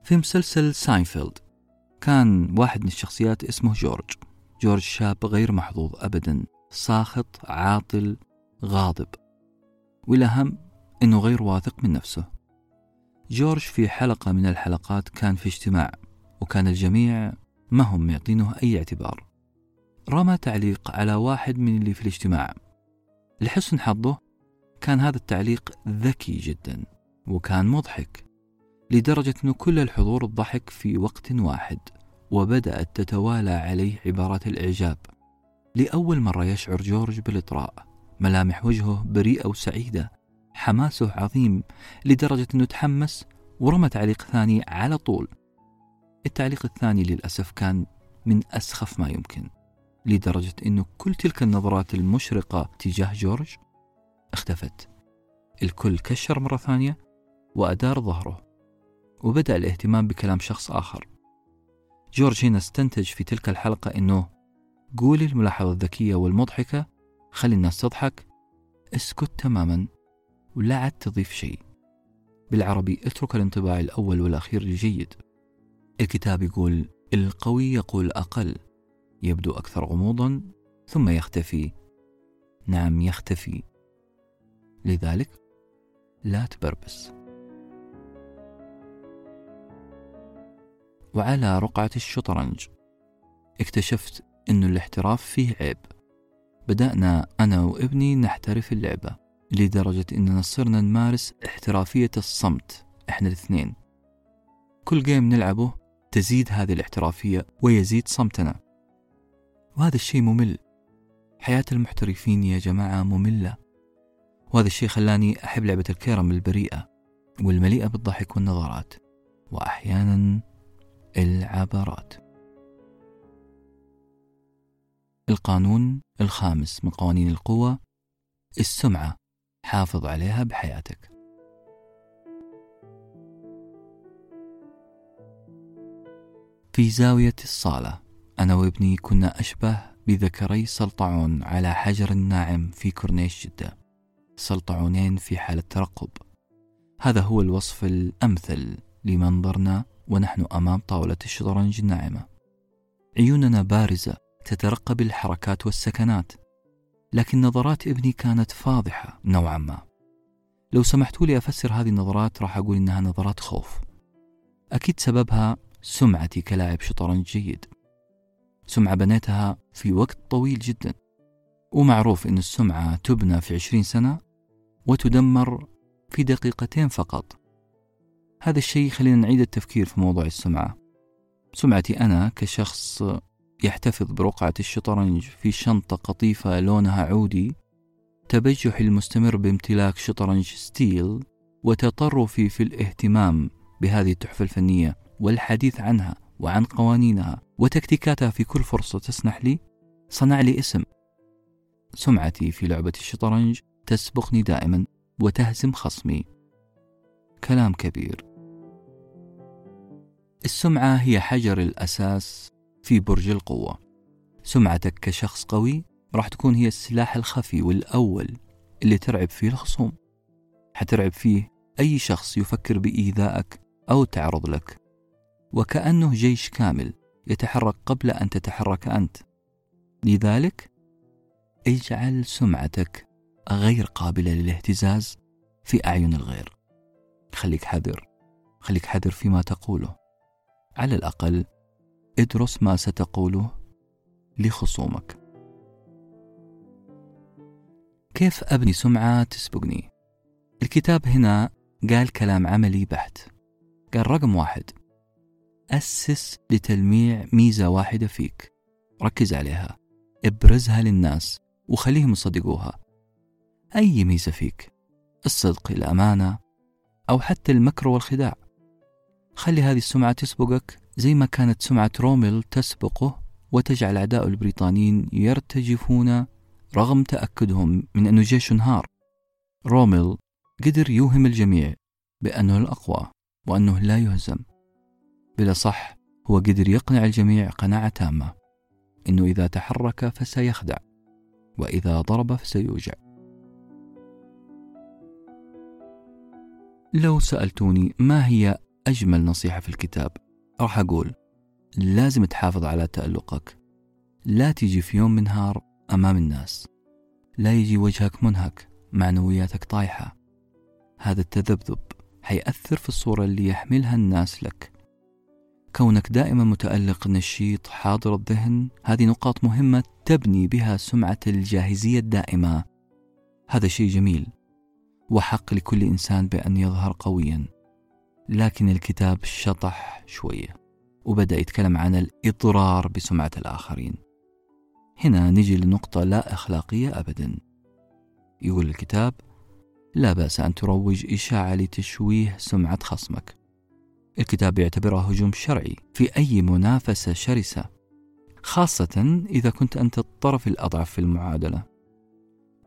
Speaker 1: في مسلسل ساينفيلد. كان واحد من الشخصيات اسمه جورج. جورج شاب غير محظوظ أبدا ساخط عاطل غاضب. والأهم أنه غير واثق من نفسه. جورج في حلقة من الحلقات كان في اجتماع وكان الجميع ما هم معطينه أي اعتبار. رمى تعليق على واحد من اللي في الاجتماع. لحسن حظه كان هذا التعليق ذكي جدا وكان مضحك. لدرجة أن كل الحضور الضحك في وقت واحد وبدأت تتوالى عليه عبارات الإعجاب. لأول مرة يشعر جورج بالإطراء ملامح وجهه بريئة وسعيدة حماسه عظيم لدرجة أنه تحمس ورمى تعليق ثاني على طول. التعليق الثاني للأسف كان من أسخف ما يمكن لدرجة أنه كل تلك النظرات المشرقة تجاه جورج اختفت. الكل كشر مرة ثانية وأدار ظهره. وبدأ الاهتمام بكلام شخص آخر. جورج هنا استنتج في تلك الحلقة أنه قولي الملاحظة الذكية والمضحكة خلي الناس تضحك اسكت تماما ولا عاد تضيف شيء. بالعربي اترك الانطباع الأول والأخير الجيد الكتاب يقول القوي يقول أقل يبدو أكثر غموضا ثم يختفي. نعم يختفي. لذلك لا تبربس. وعلى رقعة الشطرنج. اكتشفت أن الاحتراف فيه عيب. بدأنا أنا وابني نحترف اللعبة لدرجة أننا صرنا نمارس احترافية الصمت إحنا الاثنين. كل جيم نلعبه تزيد هذه الاحترافية ويزيد صمتنا. وهذا الشيء ممل. حياة المحترفين يا جماعة مملة. وهذا الشيء خلاني أحب لعبة الكيرم البريئة والمليئة بالضحك والنظرات وأحيانا العبرات. القانون الخامس من قوانين القوة السمعة. حافظ عليها بحياتك. في زاوية الصالة أنا وابني كنا أشبه بذكري سلطعون على حجر ناعم في كورنيش جدة. سلطعونين في حالة ترقب. هذا هو الوصف الأمثل لمنظرنا ونحن أمام طاولة الشطرنج الناعمة. عيوننا بارزة تترقب الحركات والسكنات لكن نظرات ابني كانت فاضحة نوعا ما. لو سمحتوا لي أفسر هذه النظرات راح أقول إنها نظرات خوف. أكيد سببها سمعتي كلاعب شطرنج جيد. سمعة بنيتها في وقت طويل جدا. ومعروف أن السمعة تبنى في عشرين سنة وتدمر في دقيقتين فقط. هذا الشيء خلينا نعيد التفكير في موضوع السمعة. سمعتي أنا كشخص يحتفظ برقعة الشطرنج في شنطة قطيفة لونها عودي تبجحي المستمر بامتلاك شطرنج ستيل وتطرفي في الاهتمام بهذه التحفة الفنية والحديث عنها وعن قوانينها وتكتيكاتها في كل فرصة تسنح لي صنع لي اسم. سمعتي في لعبة الشطرنج تسبقني دائما وتهزم خصمي. كلام كبير. السمعة هي حجر الأساس في برج القوة. سمعتك كشخص قوي راح تكون هي السلاح الخفي والأول اللي ترعب فيه الخصوم. حترعب فيه أي شخص يفكر بإيذائك أو تعرض لك. وكأنه جيش كامل يتحرك قبل أن تتحرك أنت. لذلك اجعل سمعتك غير قابلة للاهتزاز في أعين الغير. خليك حذر. خليك حذر فيما تقوله. على الأقل ادرس ما ستقوله لخصومك. كيف أبني سمعة تسبقني؟ الكتاب هنا قال كلام عملي بحت. قال رقم واحد أسس لتلميع ميزة واحدة فيك. ركز عليها. ابرزها للناس وخليهم يصدقوها. أي ميزة فيك؟ الصدق الأمانة أو حتى المكر والخداع. خلي هذه السمعة تسبقك زي ما كانت سمعة روميل تسبقه وتجعل أعداء البريطانيين يرتجفون رغم تأكدهم من أنه جيش انهار روميل قدر يوهم الجميع بأنه الأقوى وأنه لا يهزم. بلا صح هو قدر يقنع الجميع قناعة تامة أنه إذا تحرك فسيخدع وإذا ضرب فسيوجع. لو سألتوني ما هي أجمل نصيحة في الكتاب راح أقول لازم تحافظ على تألقك. لا تيجي في يوم من أمام الناس. لا يجي وجهك منهك معنوياتك طايحة. هذا التذبذب حيأثر في الصورة اللي يحملها الناس لك. كونك دائما متألق نشيط حاضر الذهن هذه نقاط مهمة تبني بها سمعة الجاهزية الدائمة. هذا شيء جميل وحق لكل إنسان بأن يظهر قويا. لكن الكتاب شطح شوية وبدأ يتكلم عن الإضرار بسمعة الآخرين. هنا نجي لنقطة لا أخلاقية أبدا. يقول الكتاب لا بأس أن تروج إشاعة لتشويه سمعة خصمك. الكتاب يعتبرها هجوم شرعي في أي منافسة شرسة خاصة إذا كنت أنت الطرف الأضعف في المعادلة.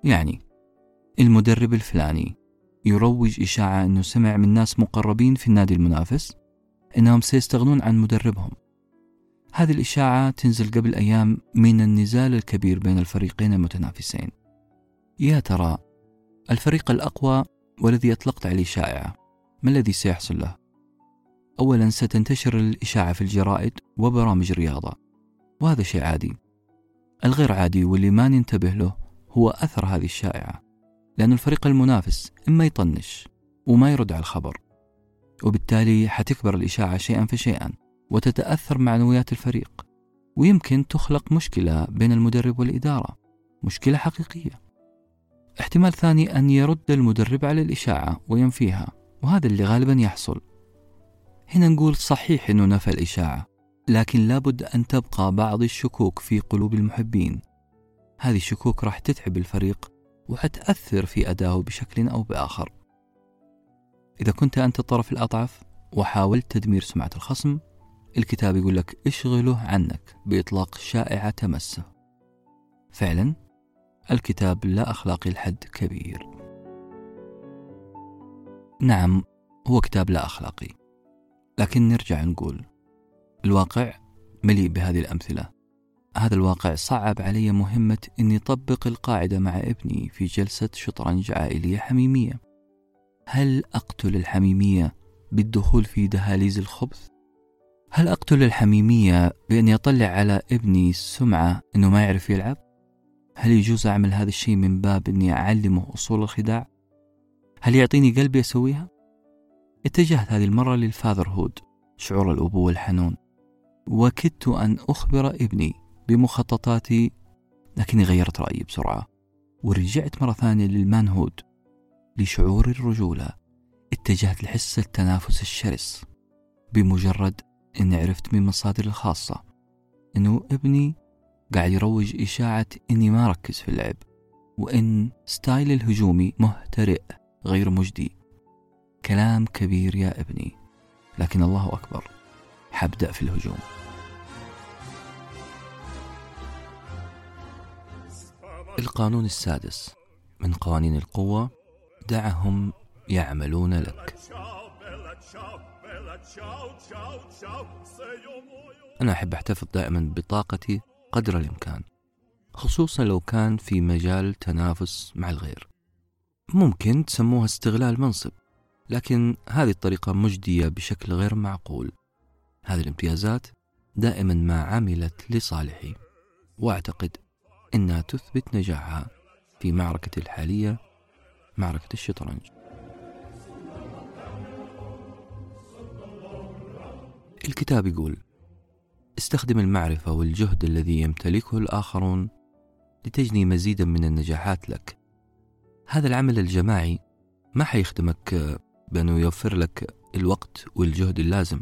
Speaker 1: يعني المدرب الفلاني يروج إشاعة أنه سمع من ناس مقربين في النادي المنافس أنهم سيستغنون عن مدربهم. هذه الإشاعة تنزل قبل أيام من النزال الكبير بين الفريقين المتنافسين. يا ترى الفريق الأقوى والذي أطلقت عليه شائعة ما الذي سيحصل له؟ أولا ستنتشر الإشاعة في الجرائد وبرامج الرياضة وهذا شيء عادي. الغير عادي واللي ما ننتبه له هو أثر هذه الشائعة. لأن الفريق المنافس إما يطنش وما يرد على الخبر وبالتالي حتكبر الإشاعة شيئا فشيئا وتتأثر معنويات الفريق ويمكن تخلق مشكلة بين المدرب والإدارة مشكلة حقيقية. احتمال ثاني أن يرد المدرب على الإشاعة وينفيها وهذا اللي غالبا يحصل. هنا نقول صحيح أنه نفى الإشاعة لكن لابد أن تبقى بعض الشكوك في قلوب المحبين. هذه الشكوك راح تتعب الفريق وحتأثر في أدائه بشكل أو بآخر. إذا كنت أنت الطرف الأضعف وحاولت تدمير سمعة الخصم الكتاب يقول لك اشغله عنك بإطلاق شائعة تمسه. فعلا الكتاب لا أخلاقي لحد كبير. نعم هو كتاب لا أخلاقي. لكن نرجع نقول الواقع مليء بهذه الأمثلة. هذا الواقع صعب علي مهمة أني أطبق القاعدة مع ابني في جلسة شطرنج عائلية حميمية هل أقتل الحميمية بالدخول في دهاليز الخبث؟ هل أقتل الحميمية بأني أطلع على ابني السمعة أنه ما يعرف يلعب؟ هل يجوز أعمل هذا الشيء من باب أني أعلمه أصول الخداع؟ هل يعطيني قلبي أسويها؟ اتجهت هذه المرة للفاذر هود شعور الأبوة الحنون وكدت أن أخبر ابني بمخططاتي لكني غيرت رأيي بسرعة ورجعت مرة ثانية للمانهود لشعور الرجولة اتجهت لحس التنافس الشرس بمجرد أني عرفت من مصادري الخاصة أنه ابني قاعد يروج إشاعة أني ما ركز في اللعب وأن ستايل الهجومي مهترئ غير مجدي. كلام كبير يا ابني لكن الله أكبر حبدأ في الهجوم. القانون السادس. من قوانين القوة دعهم يعملون لك. أنا أحب أحتفظ دائما بطاقتي قدر الإمكان خصوصا لو كان في مجال تنافس مع الغير. ممكن تسموها استغلال منصب لكن هذه الطريقة مجدية بشكل غير معقول. هذه الامتيازات دائما ما عملت لصالحي وأعتقد إنها تثبت نجاحها في معركتي الحالية معركة الشطرنج. الكتاب يقول استخدم المعرفة والجهد الذي يمتلكه الآخرون لتجني مزيدا من النجاحات لك. هذا العمل الجماعي ما حيخدمك بأنه يوفر لك الوقت والجهد اللازم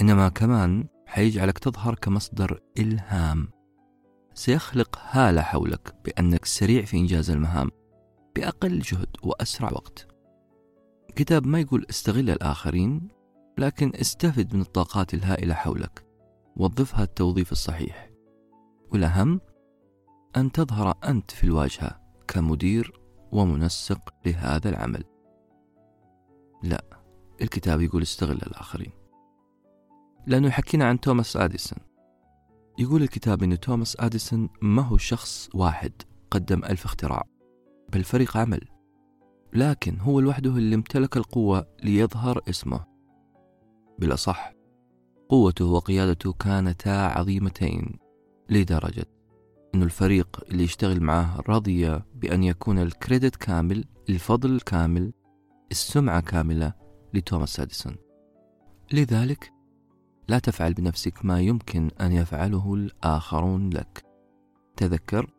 Speaker 1: إنما كمان حيجعلك تظهر كمصدر إلهام. سيخلق هالة حولك بأنك سريع في إنجاز المهام بأقل جهد وأسرع وقت. كتاب ما يقول استغل الآخرين لكن استفد من الطاقات الهائلة حولك. وظفها التوظيف الصحيح. والأهم أن تظهر أنت في الواجهة كمدير ومنسق لهذا العمل. لا الكتاب يقول استغل الآخرين. لأنه يحكينا عن توماس أديسون. يقول الكتاب أن توماس أديسون ما هو شخص واحد قدم ألف اختراع بل فريق عمل لكن هو لوحده اللي امتلك القوة ليظهر اسمه. بالأصح قوته وقيادته كانتا عظيمتين لدرجة أن الفريق اللي يشتغل معه رضي بأن يكون الكريدت كامل الفضل الكامل السمعة كاملة لتوماس أديسون. لذلك لا تفعل بنفسك ما يمكن أن يفعله الآخرون لك. تذكر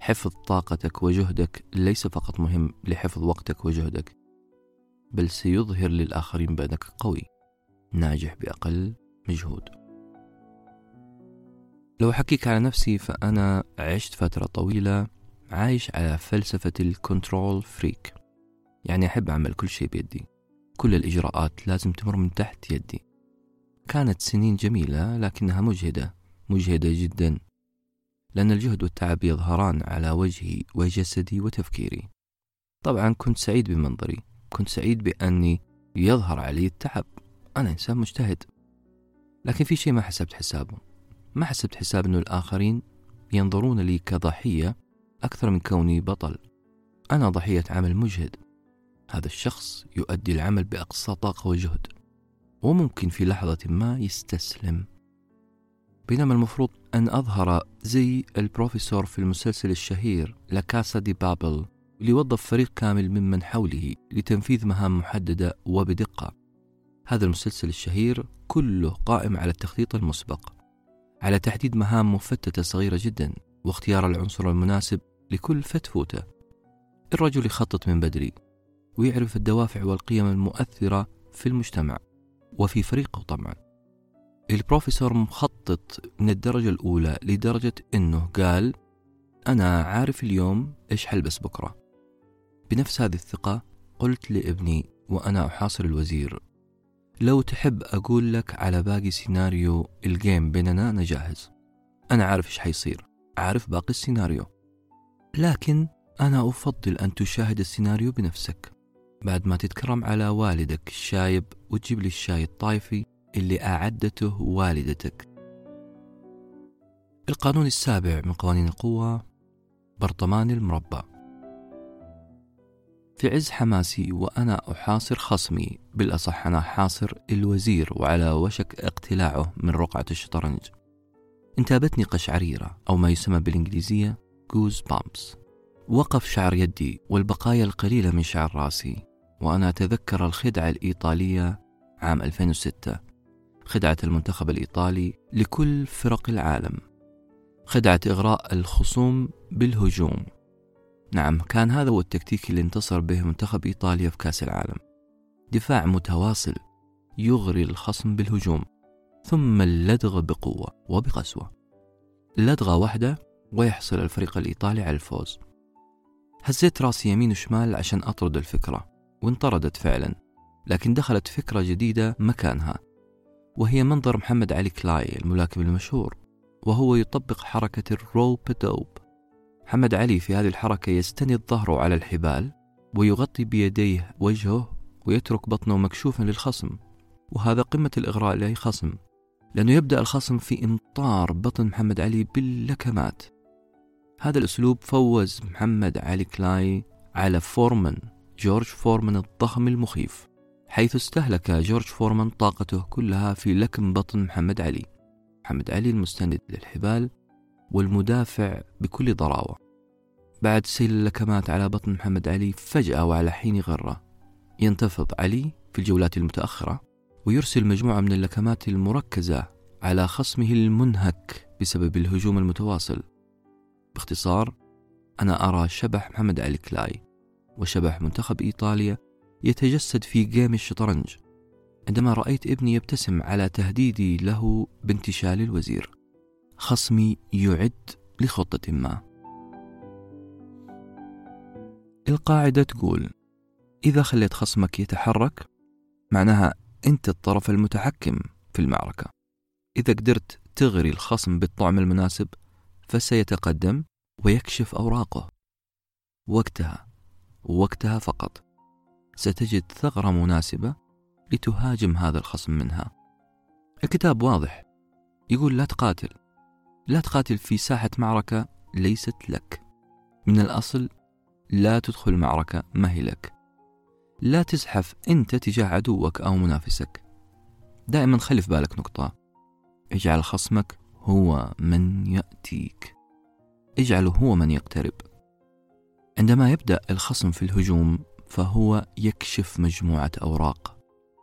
Speaker 1: حفظ طاقتك وجهدك ليس فقط مهم لحفظ وقتك وجهدك بل سيظهر للآخرين بأنك قوي ناجح بأقل مجهود. لو أحكيك على نفسي فأنا عشت فترة طويلة عايش على فلسفة ال control freak. يعني أحب أعمل كل شيء بيدي. كل الإجراءات لازم تمر من تحت يدي. كانت سنين جميلة لكنها مجهدة مجهدة جدا لأن الجهد والتعب يظهران على وجهي وجسدي وتفكيري. طبعا كنت سعيد بمنظري كنت سعيد بأني يظهر علي التعب. أنا إنسان مجتهد. لكن في شيء ما حسبت حسابه. ما حسبت حساب أنه الآخرين ينظرون لي كضحية أكثر من كوني بطل. أنا ضحية عمل مجهد. هذا الشخص يؤدي العمل بأقصى طاقة وجهد. وممكن في لحظة ما يستسلم. بينما المفروض أن أظهر زي البروفيسور في المسلسل الشهير لاكاسا دي بابل ليوظف فريق كامل ممن حوله لتنفيذ مهام محددة وبدقة. هذا المسلسل الشهير كله قائم على التخطيط المسبق على تحديد مهام مفتتة صغيرة جدا واختيار العنصر المناسب لكل فتفوتة. الرجل يخطط من بدري ويعرف الدوافع والقيم المؤثرة في المجتمع. وفي فريقه طبعا. البروفيسور مخطط من الدرجة الأولى لدرجة أنه قال أنا عارف اليوم إيش حلبس بكرة. بنفس هذه الثقة قلت لابني وأنا أحاصر الوزير لو تحب أقول لك على باقي سيناريو الجيم بيننا أنا جاهز. أنا عارف إيش حيصير عارف باقي السيناريو. لكن أنا أفضل أن تشاهد السيناريو بنفسك. بعد ما تتكرم على والدك الشايب وتجيب لي الشاي الطايفي اللي أعدته والدتك. القانون السابع من قوانين القوة برطمان المربع في عز حماسي وأنا أحاصر خصمي بالأصح أنا حاصر الوزير وعلى وشك اقتلاعه من رقعة الشطرنج. انتابتني قشعريرة أو ما يسمى بالإنجليزية جوز بامبس وقف شعر يدي والبقايا القليلة من شعر راسي. وأنا أتذكر الخدعة الإيطالية عام 2006 خدعة المنتخب الإيطالي لكل فرق العالم. خدعة إغراء الخصوم بالهجوم. نعم كان هذا هو التكتيك اللي انتصر به منتخب إيطاليا في كأس العالم. دفاع متواصل يغري الخصم بالهجوم ثم اللدغ بقوة وبقسوة. لدغة واحدة ويحصل الفريق الإيطالي على الفوز. هزيت راسي يمين وشمال عشان أطرد الفكرة. وانطردت فعلا لكن دخلت فكرة جديدة مكانها وهي منظر محمد علي كلاي الملاكم المشهور وهو يطبق حركة الروب دوب. محمد علي في هذه الحركة يستند ظهره على الحبال ويغطي بيديه وجهه ويترك بطنه مكشوفا للخصم وهذا قمة الإغراء لأي خصم لأنه يبدأ الخصم في إمطار بطن محمد علي باللكمات. هذا الأسلوب فوز محمد علي كلاي على فورمان جورج فورمان الضخم المخيف حيث استهلك جورج فورمان طاقته كلها في لكم بطن محمد علي. محمد علي المستند للحبال والمدافع بكل ضراوة. بعد سيل اللكمات على بطن محمد علي فجأة وعلى حين غرة ينتفض علي في الجولات المتأخرة ويرسل مجموعة من اللكمات المركزة على خصمه المنهك بسبب الهجوم المتواصل. باختصار أنا أرى شبح محمد علي كلاي. وشبح منتخب إيطاليا يتجسد في game الشطرنج عندما رأيت ابني يبتسم على تهديدي له بانتشال الوزير. خصمي يعد لخطة ما. القاعدة تقول إذا خليت خصمك يتحرك معناها أنت الطرف المتحكم في المعركة. إذا قدرت تغري الخصم بالطعم المناسب فسيتقدم ويكشف أوراقه. وقتها وقتها فقط. ستجد ثغرة مناسبة لتهاجم هذا الخصم منها. الكتاب واضح. يقول لا تقاتل. لا تقاتل في ساحة معركة ليست لك. من الأصل لا تدخل معركة ما هي لك. لا تزحف أنت تجاه عدوك أو منافسك. دائما خلي في بالك نقطة. اجعل خصمك هو من يأتيك. اجعله هو من يقترب. عندما يبدأ الخصم في الهجوم فهو يكشف مجموعة أوراق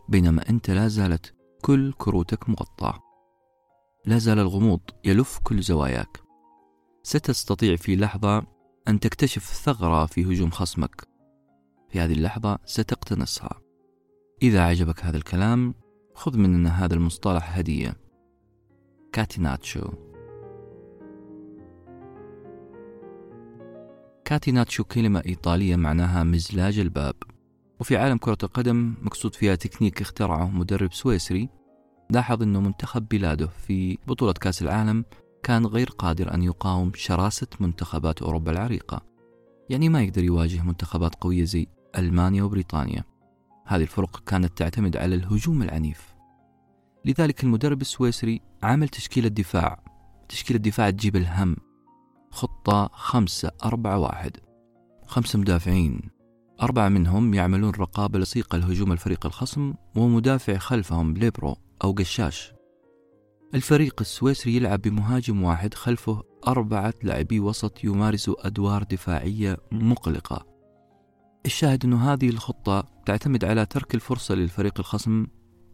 Speaker 1: بينما أنت لا زالت كل كروتك مغطاة لا زال الغموض يلف كل زواياك. ستستطيع في لحظة أن تكتشف ثغرة في هجوم خصمك. في هذه اللحظة ستقتنصها. إذا عجبك هذا الكلام خذ مننا هذا المصطلح هدية. catenaccio. catenaccio كلمة إيطالية معناها مزلاج الباب. وفي عالم كرة القدم مقصود فيها تكنيك اخترعه مدرب سويسري لاحظ أنه منتخب بلاده في بطولة كأس العالم كان غير قادر أن يقاوم شراسة منتخبات أوروبا العريقة. يعني ما يقدر يواجه منتخبات قوية زي ألمانيا وبريطانيا. هذه الفرق كانت تعتمد على الهجوم العنيف. لذلك المدرب السويسري عمل تشكيلة دفاع. تشكيلة دفاع تجيب الهم. خطة خمسة أربعة واحد. خمسة مدافعين. أربعة منهم يعملون رقابة لصيقة لهجوم الفريق الخصم ومدافع خلفهم ليبرو أو قشاش. الفريق السويسري يلعب بمهاجم واحد خلفه أربعة لاعبي وسط يمارسوا أدوار دفاعية مقلقة. الشاهد أن هذه الخطة تعتمد على ترك الفرصة للفريق الخصم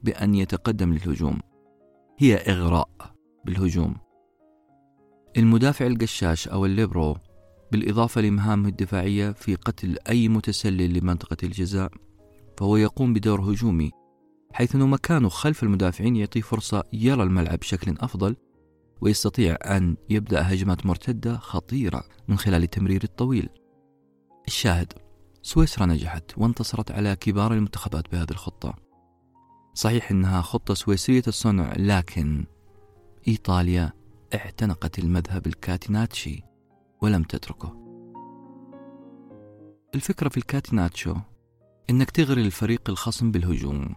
Speaker 1: بأن يتقدم للهجوم. هي إغراء بالهجوم. المدافع القشاش أو الليبرو بالإضافة لمهامه الدفاعية في قتل أي متسلل لمنطقة الجزاء فهو يقوم بدور هجومي حيث أنه مكانه خلف المدافعين يعطيه فرصة يرى الملعب بشكل أفضل ويستطيع أن يبدأ هجمات مرتدة خطيرة من خلال التمرير الطويل. الشاهد سويسرا نجحت وانتصرت على كبار المنتخبات بهذه الخطة. صحيح أنها خطة سويسرية الصنع لكن إيطاليا اعتنقت المذهب الكاتيناتشي ولم تتركه. الفكرة في الكاتيناتشو إنك تغري الفريق الخصم بالهجوم.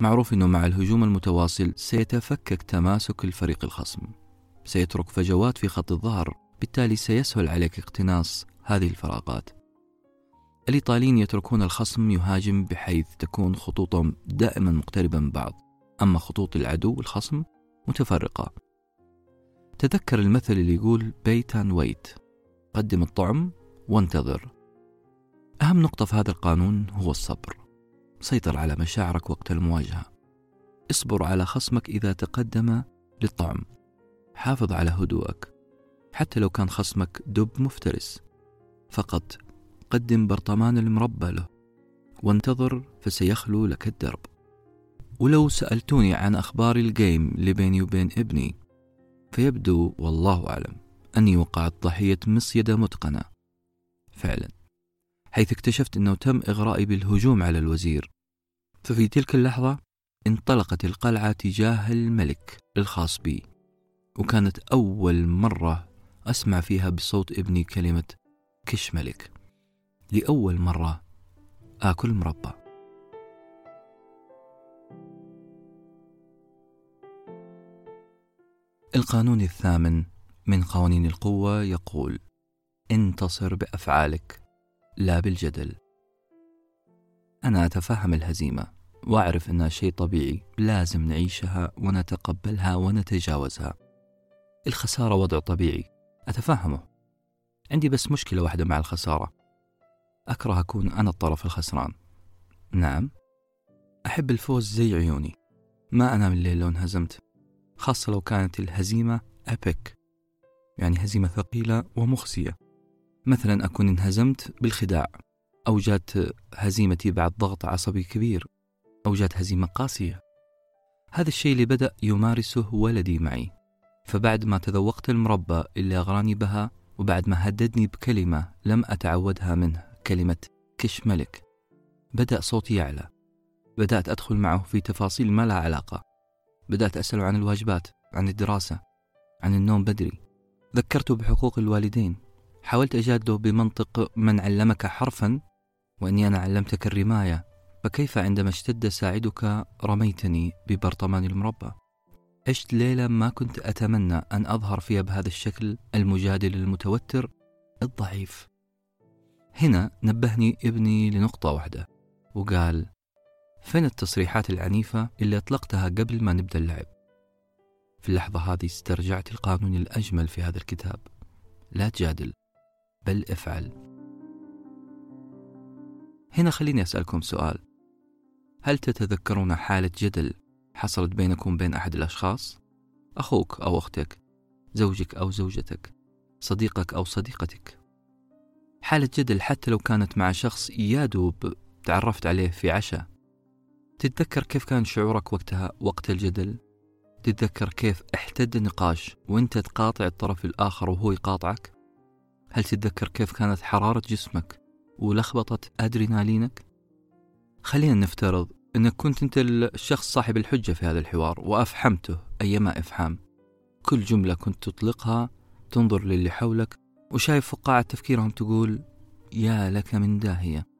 Speaker 1: معروف أنه مع الهجوم المتواصل سيتفكك تماسك الفريق الخصم. سيترك فجوات في خط الظهر بالتالي سيسهل عليك اقتناص هذه الفراغات. الإيطاليين يتركون الخصم يهاجم بحيث تكون خطوطهم دائما مقتربة من بعض أما خطوط العدو الخصم متفرقة. تذكر المثل اللي يقول بيت ويت قدم الطعم وانتظر. أهم نقطة في هذا القانون هو الصبر. سيطر على مشاعرك وقت المواجهة. اصبر على خصمك إذا تقدم للطعم. حافظ على هدوءك. حتى لو كان خصمك دب مفترس. فقط قدم برطمان المربى له. وانتظر فسيخلو لك الدرب. ولو سألتوني عن أخبار الجيم اللي بيني وبين ابني فيبدو والله أعلم أني وقعت ضحية مصيدة متقنة. فعلا. حيث اكتشفت أنه تم إغرائي بالهجوم على الوزير. ففي تلك اللحظة انطلقت القلعة تجاه الملك الخاص بي. وكانت أول مرة أسمع فيها بصوت ابني كلمة كش ملك. لأول مرة آكل مربى. القانون الثامن من قوانين القوة يقول: انتصر بأفعالك لا بالجدل. أنا أتفهم الهزيمة وأعرف أنها شيء طبيعي لازم نعيشها ونتقبلها ونتجاوزها. الخسارة وضع طبيعي أتفهمه. عندي بس مشكلة واحدة مع الخسارة. أكره أكون أنا الطرف الخسران. نعم. أحب الفوز زي عيوني. ما أنام الليل لو انهزمت. خاصة لو كانت الهزيمة أبيك يعني هزيمة ثقيلة ومخزية. مثلا أكون انهزمت بالخداع أو جات هزيمتي بعد ضغط عصبي كبير أو جات هزيمة قاسية. هذا الشيء اللي بدأ يمارسه ولدي معي. فبعد ما تذوقت المربى اللي أغراني بها وبعد ما هددني بكلمة لم أتعودها منه كلمة كش ملك بدأ صوتي يعلى. بدأت أدخل معه في تفاصيل ما لها علاقة. بدأت أسأله عن الواجبات عن الدراسة عن النوم بدري. ذكرته بحقوق الوالدين. حاولت أجادله بمنطق من علمك حرفا وإني أنا علمتك الرماية فكيف عندما اشتد ساعدك رميتني ببرطمان المربى؟ عشت ليلة ما كنت أتمنى أن أظهر فيها بهذا الشكل المجادل المتوتر الضعيف. هنا نبهني ابني لنقطة واحدة وقال فين التصريحات العنيفة اللي أطلقتها قبل ما نبدأ اللعب؟ في اللحظة هذه استرجعت القانون الأجمل في هذا الكتاب. لا تجادل بل افعل. هنا خليني أسألكم سؤال. هل تتذكرون حالة جدل حصلت بينكم بين أحد الأشخاص؟ أخوك أو أختك زوجك أو زوجتك صديقك أو صديقتك. حالة جدل حتى لو كانت مع شخص يادوب تعرفت عليه في عشاء. تتذكر كيف كان شعورك وقتها وقت الجدل؟ تتذكر كيف احتد النقاش وانت تقاطع الطرف الآخر وهو يقاطعك؟ هل تتذكر كيف كانت حرارة جسمك ولخبطة أدرينالينك؟ خلينا نفترض أنك كنت أنت الشخص صاحب الحجة في هذا الحوار وأفحمته أيما إفحام كل جملة كنت تطلقها تنظر للي حولك وشايف فقاعة تفكيرهم تقول يا لك من داهية.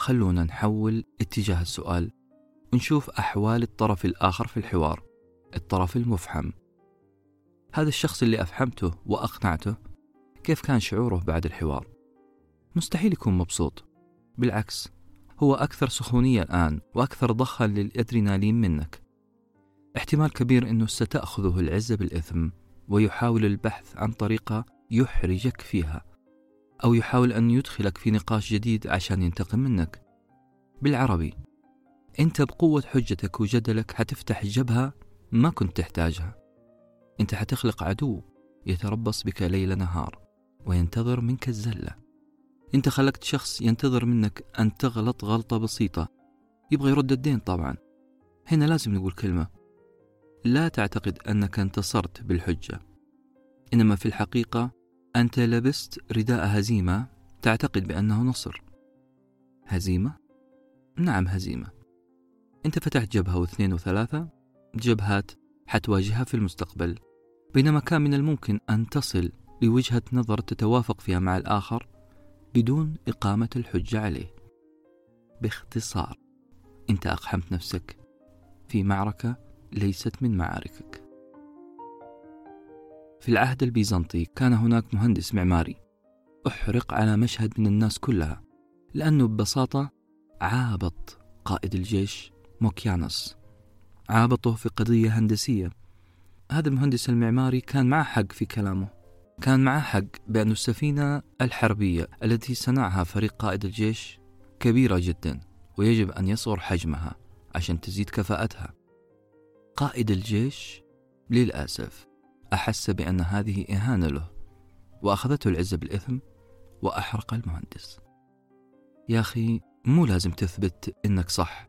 Speaker 1: خلونا نحول اتجاه السؤال. ونشوف أحوال الطرف الآخر في الحوار. الطرف المفحم هذا الشخص اللي أفحمته وأقنعته كيف كان شعوره بعد الحوار. مستحيل يكون مبسوط. بالعكس هو أكثر سخونية الآن وأكثر ضخا للأدرينالين منك. احتمال كبير أنه ستأخذه العزة بالإثم ويحاول البحث عن طريقة يحرجك فيها. أو يحاول أن يدخلك في نقاش جديد عشان ينتقم منك. بالعربي أنت بقوة حجتك وجدلك حتفتح جبهة ما كنت تحتاجها. أنت حتخلق عدو يتربص بك ليل نهار وينتظر منك الزلة. أنت خلقت شخص ينتظر منك أن تغلط غلطة بسيطة. يبغى يرد الدين طبعا. هنا لازم نقول كلمة. لا تعتقد أنك انتصرت بالحجة. إنما في الحقيقة أنت لبست رداء هزيمة تعتقد بأنه نصر. هزيمة؟ نعم هزيمة. أنت فتحت جبهة واثنين وثلاثة جبهات حتواجهها في المستقبل. بينما كان من الممكن أن تصل لوجهة نظر تتوافق فيها مع الآخر بدون إقامة الحجة عليه. باختصار أنت أقحمت نفسك في معركة ليست من معاركك. في العهد البيزنطي كان هناك مهندس معماري. أحرق على مشهد من الناس كلها لأنه ببساطة عابط قائد الجيش موكيانوس. عابطه في قضية هندسية. هذا المهندس المعماري كان معه حق في كلامه. كان معه حق بأن السفينة الحربية التي صنعها فريق قائد الجيش كبيرة جدا ويجب أن يصغر حجمها عشان تزيد كفاءتها. قائد الجيش للأسف أحس بأن هذه إهانة له وأخذته العزة بالإثم وأحرق المهندس. يا أخي مو لازم تثبت إنك صح.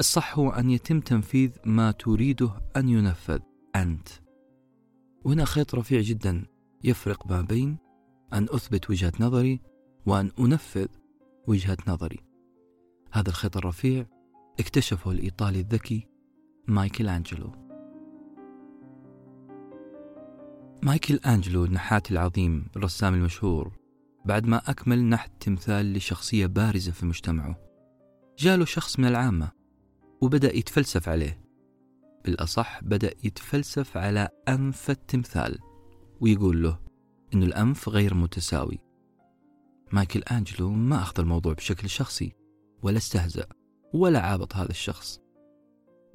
Speaker 1: الصح هو أن يتم تنفيذ ما تريده أن ينفذ أنت. وهنا خيط رفيع جدا يفرق ما بين أن أثبت وجهة نظري وأن أنفذ وجهة نظري. هذا الخيط الرفيع اكتشفه الإيطالي الذكي مايكل أنجلو مايكل أنجلو النحات العظيم الرسام المشهور بعد ما أكمل نحت تمثال لشخصية بارزة في مجتمعه. جاله شخص من العامة وبدأ يتفلسف عليه. بالأصح بدأ يتفلسف على أنف التمثال ويقول له إنه الأنف غير متساوي. مايكل أنجلو ما أخذ الموضوع بشكل شخصي ولا استهزأ ولا عابط هذا الشخص.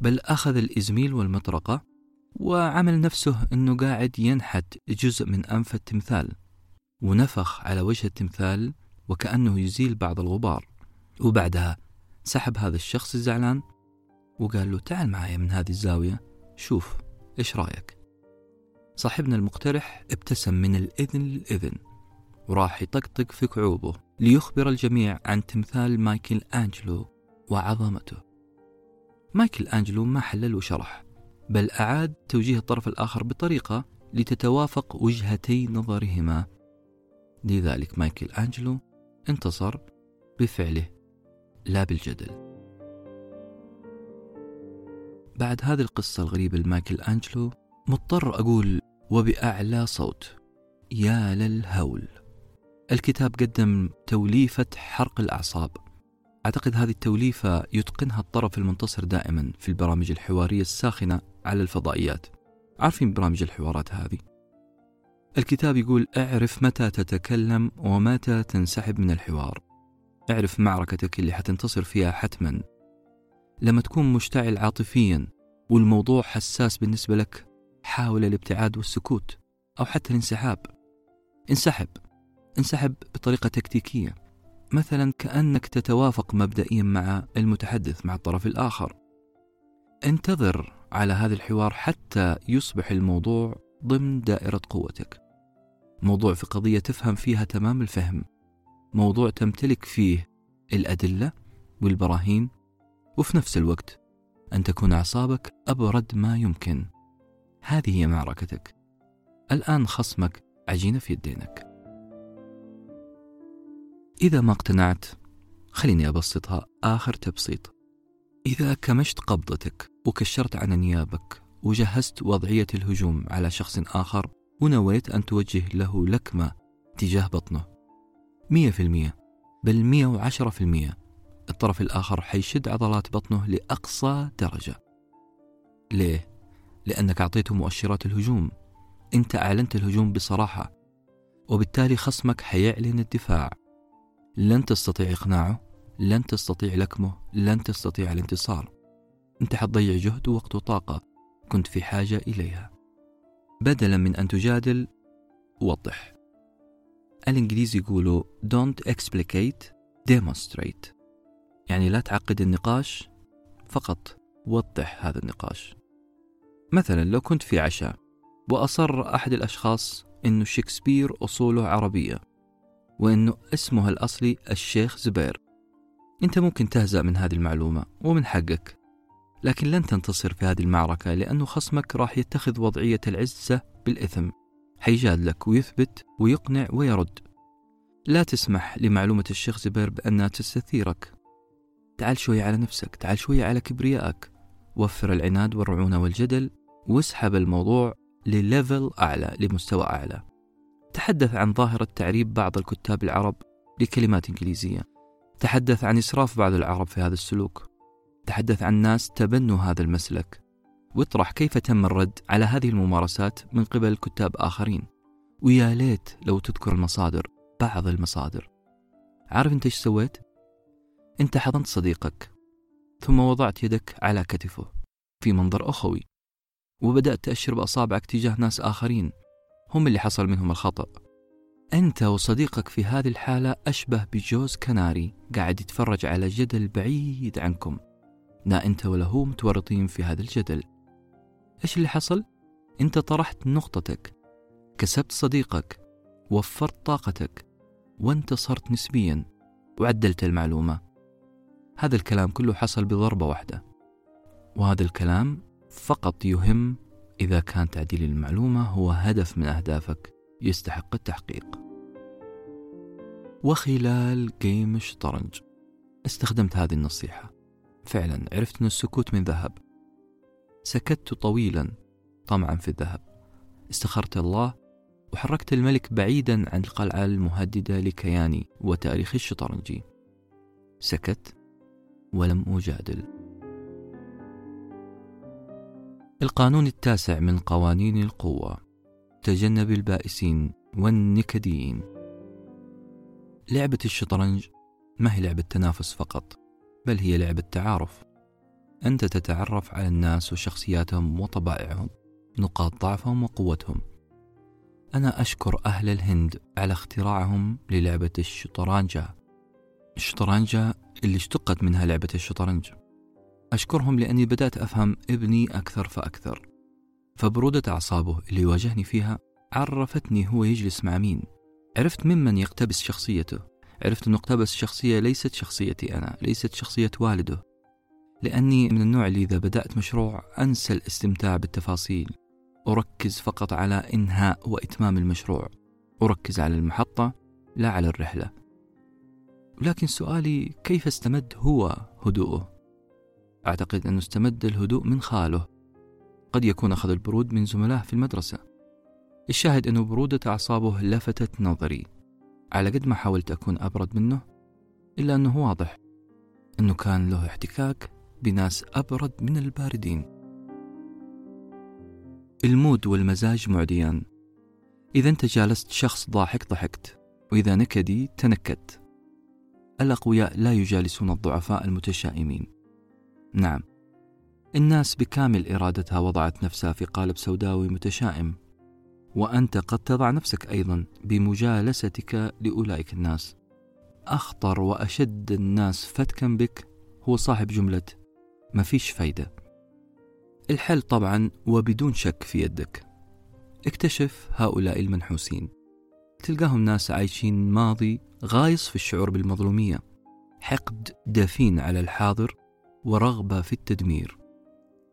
Speaker 1: بل أخذ الإزميل والمطرقة وعمل نفسه أنه قاعد ينحت جزء من أنف التمثال ونفخ على وجه التمثال وكأنه يزيل بعض الغبار. وبعدها سحب هذا الشخص الزعلان وقال له تعال معايا من هذه الزاوية شوف إيش رأيك. صاحبنا المقترح ابتسم من الإذن للإذن وراح يطقطق في كعوبه ليخبر الجميع عن تمثال مايكل أنجلو وعظمته. مايكل أنجلو ما حلل وشرح. بل أعاد توجيه الطرف الآخر بطريقة لتتوافق وجهتي نظرهما. لذلك مايكل أنجلو انتصر بفعله لا بالجدل. بعد هذه القصة الغريبة لمايكل أنجلو مضطر أقول وبأعلى صوت يا للهول. الكتاب قدم توليفة حرق الأعصاب. أعتقد هذه التوليفة يتقنها الطرف المنتصر دائما في البرامج الحوارية الساخنة على الفضائيات. عارفين برامج الحوارات هذه؟ الكتاب يقول اعرف متى تتكلم ومتى تنسحب من الحوار. اعرف معركتك اللي حتنتصر فيها حتما. لما تكون مشتعل عاطفيا والموضوع حساس بالنسبة لك حاول الابتعاد والسكوت أو حتى الانسحاب. انسحب. انسحب بطريقة تكتيكية. مثلا كأنك تتوافق مبدئيا مع المتحدث مع الطرف الآخر. انتظر على هذا الحوار حتى يصبح الموضوع ضمن دائرة قوتك. موضوع في قضية تفهم فيها تمام الفهم. موضوع تمتلك فيه الأدلة والبراهين. وفي نفس الوقت أن تكون أعصابك أبرد ما يمكن. هذه هي معركتك. الآن خصمك عجينة في يدينك. إذا ما اقتنعت خليني أبسطها آخر تبسيط. إذا كمشت قبضتك وكشرت عن نيابك وجهزت وضعية الهجوم على شخص آخر ونويت أن توجه له لكمة تجاه بطنه. مية في المية بل مية وعشرة في المية. الطرف الآخر حيشد عضلات بطنه لأقصى درجة. ليه؟ لأنك أعطيته مؤشرات الهجوم. أنت أعلنت الهجوم بصراحة وبالتالي خصمك حيعلن الدفاع. لن تستطيع إقناعه لن تستطيع لكمه لن تستطيع الانتصار. أنت حتضيع جهد ووقت وطاقة كنت في حاجة إليها. بدلا من أن تجادل وضح. الإنجليزي يقولوا don't explicate demonstrate. يعني لا تعقد النقاش فقط وضح هذا النقاش. مثلا لو كنت في عشاء وأصر أحد الأشخاص أنه شكسبير أصوله عربية وأنه اسمه الأصلي الشيخ زبير أنت ممكن تهزأ من هذه المعلومة ومن حقك لكن لن تنتصر في هذه المعركة لأنه خصمك راح يتخذ وضعية العزة بالإثم. حيجادلك ويثبت ويقنع ويرد. لا تسمح لمعلومة الشيخ زبير بأنها تستثيرك. تعال شوي على نفسك تعال شوي على كبريائك. وفر العناد والرعونة والجدل واسحب الموضوع لليفل أعلى لمستوى أعلى. تحدث عن ظاهرة تعريب بعض الكتاب العرب لكلمات إنجليزية. تحدث عن إسراف بعض العرب في هذا السلوك. تحدث عن ناس تبنوا هذا المسلك. واطرح كيف تم الرد على هذه الممارسات من قبل كتاب آخرين. ويا ليت لو تذكر المصادر بعض المصادر. عارف أنت إيش سويت؟ أنت حضنت صديقك ثم وضعت يدك على كتفه في منظر أخوي وبدأت تأشر بأصابعك تجاه ناس آخرين. هم اللي حصل منهم الخطأ. أنت وصديقك في هذه الحالة أشبه بجوز كناري قاعد يتفرج على جدل بعيد عنكم. لا أنت ولا هو متورطين في هذا الجدل. إيش اللي حصل؟ أنت طرحت نقطتك. كسبت صديقك. وفرت طاقتك. وانتصرت نسبيا. وعدلت المعلومة. هذا الكلام كله حصل بضربة واحدة. وهذا الكلام فقط يهم إذا كان تعديل المعلومة هو هدف من أهدافك. يستحق التحقيق. وخلال جيم الشطرنج استخدمت هذه النصيحة. فعلا عرفت أن السكوت من ذهب. سكت طويلا طمعا في الذهب. استخرت الله وحركت الملك بعيدا عن القلعة المهددة لكياني وتاريخ الشطرنجي. سكت ولم أجادل. القانون التاسع من قوانين القوة. تجنب البائسين والنكديين لعبة الشطرنج ما هي لعبة تنافس فقط بل هي لعبة تعارف. أنت تتعرف على الناس وشخصياتهم وطبائعهم نقاط ضعفهم وقوتهم. أنا أشكر أهل الهند على اختراعهم للعبة الشطرنجة الشطرنجة اللي اشتقت منها لعبة الشطرنج. أشكرهم لأني بدأت أفهم ابني أكثر فأكثر. فبرودة أعصابه اللي يواجهني فيها عرفتني هو يجلس مع مين. عرفت ممن يقتبس شخصيته. عرفت أنه اقتبس شخصية ليست شخصيتي أنا ليست شخصية والده. لأني من النوع اللي إذا بدأت مشروع أنسى الاستمتاع بالتفاصيل. أركز فقط على إنهاء وإتمام المشروع. أركز على المحطة لا على الرحلة. لكن سؤالي كيف استمد هو هدوءه؟ أعتقد أنه استمد الهدوء من خاله. قد يكون أخذ البرود من زملائه في المدرسة. الشاهد أنه برودة أعصابه لفتت نظري. على قد ما حاولت أكون أبرد منه إلا أنه واضح أنه كان له احتكاك بناس أبرد من الباردين. ال mood والمزاج معديان. إذا أنت جالست شخص ضاحك ضحكت وإذا نكدي تنكدت. الأقوياء لا يجالسون الضعفاء المتشائمين. نعم الناس بكامل إرادتها وضعت نفسها في قالب سوداوي متشائم. وأنت قد تضع نفسك أيضا بمجالستك لأولئك الناس. أخطر وأشد الناس فتكا بك هو صاحب جملة ما فيش فايدة الحل طبعا وبدون شك في يدك. اكتشف هؤلاء المنحوسين. تلقاهم ناس عايشين ماضي غايص في الشعور بالمظلومية. حقد دفين على الحاضر ورغبة في التدمير.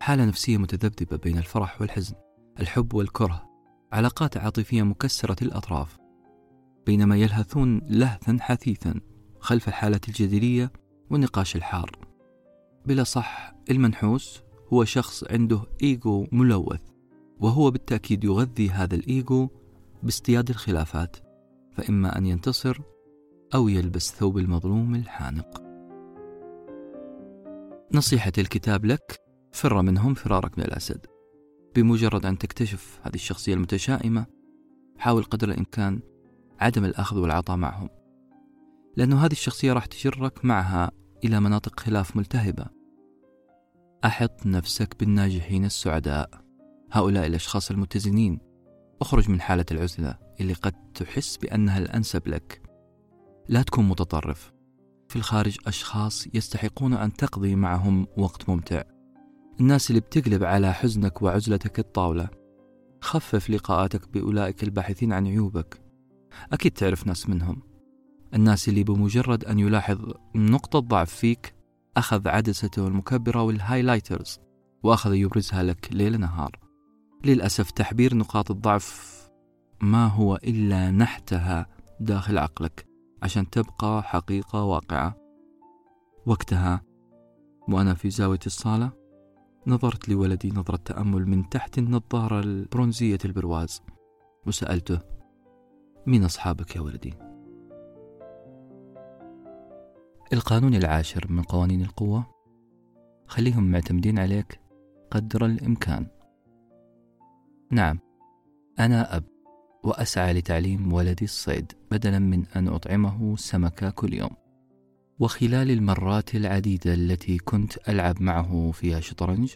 Speaker 1: حالة نفسية متذبذبة بين الفرح والحزن الحب والكره علاقات عاطفية مكسرة الأطراف. بينما يلهثون لهثا حثيثا خلف الحالة الجدلية والنقاش الحار. بلا صح المنحوس هو شخص عنده إيجو ملوث وهو بالتأكيد يغذي هذا الإيجو باصطياد الخلافات فإما أن ينتصر أو يلبس ثوب المظلوم الحانق. نصيحة الكتاب لك فر منهم فرارك من الأسد. بمجرد أن تكتشف هذه الشخصية المتشائمة حاول قدر الإمكان عدم الأخذ والعطاء معهم. لأنه هذه الشخصية راح تجرك معها إلى مناطق خلاف ملتهبة. أحط نفسك بالناجحين السعداء. هؤلاء الأشخاص المتزنين. أخرج من حالة العزلة اللي قد تحس بأنها الأنسب لك. لا تكون متطرف. في الخارج أشخاص يستحقون أن تقضي معهم وقت ممتع. الناس اللي بتقلب على حزنك وعزلتك الطاولة. خفف لقاءاتك بأولئك الباحثين عن عيوبك. أكيد تعرف ناس منهم. الناس اللي بمجرد أن يلاحظ نقطة ضعف فيك أخذ عدسته المكبرة والهايلايترز وأخذ يبرزها لك ليل نهار. للأسف تعبير نقاط الضعف ما هو إلا نحتها داخل عقلك عشان تبقى حقيقة واقعة. وقتها وأنا في زاوية الصالة نظرت لولدي نظرة تأمل من تحت النظارة البرونزية البرواز وسألته مين أصحابك يا ولدي؟ القانون العاشر من قوانين القوة. خليهم معتمدين عليك قدر الإمكان. نعم أنا أب وأسعى لتعليم ولدي الصيد بدلا من أن أطعمه سمكة كل يوم. وخلال المرات العديدة التي كنت ألعب معه فيها شطرنج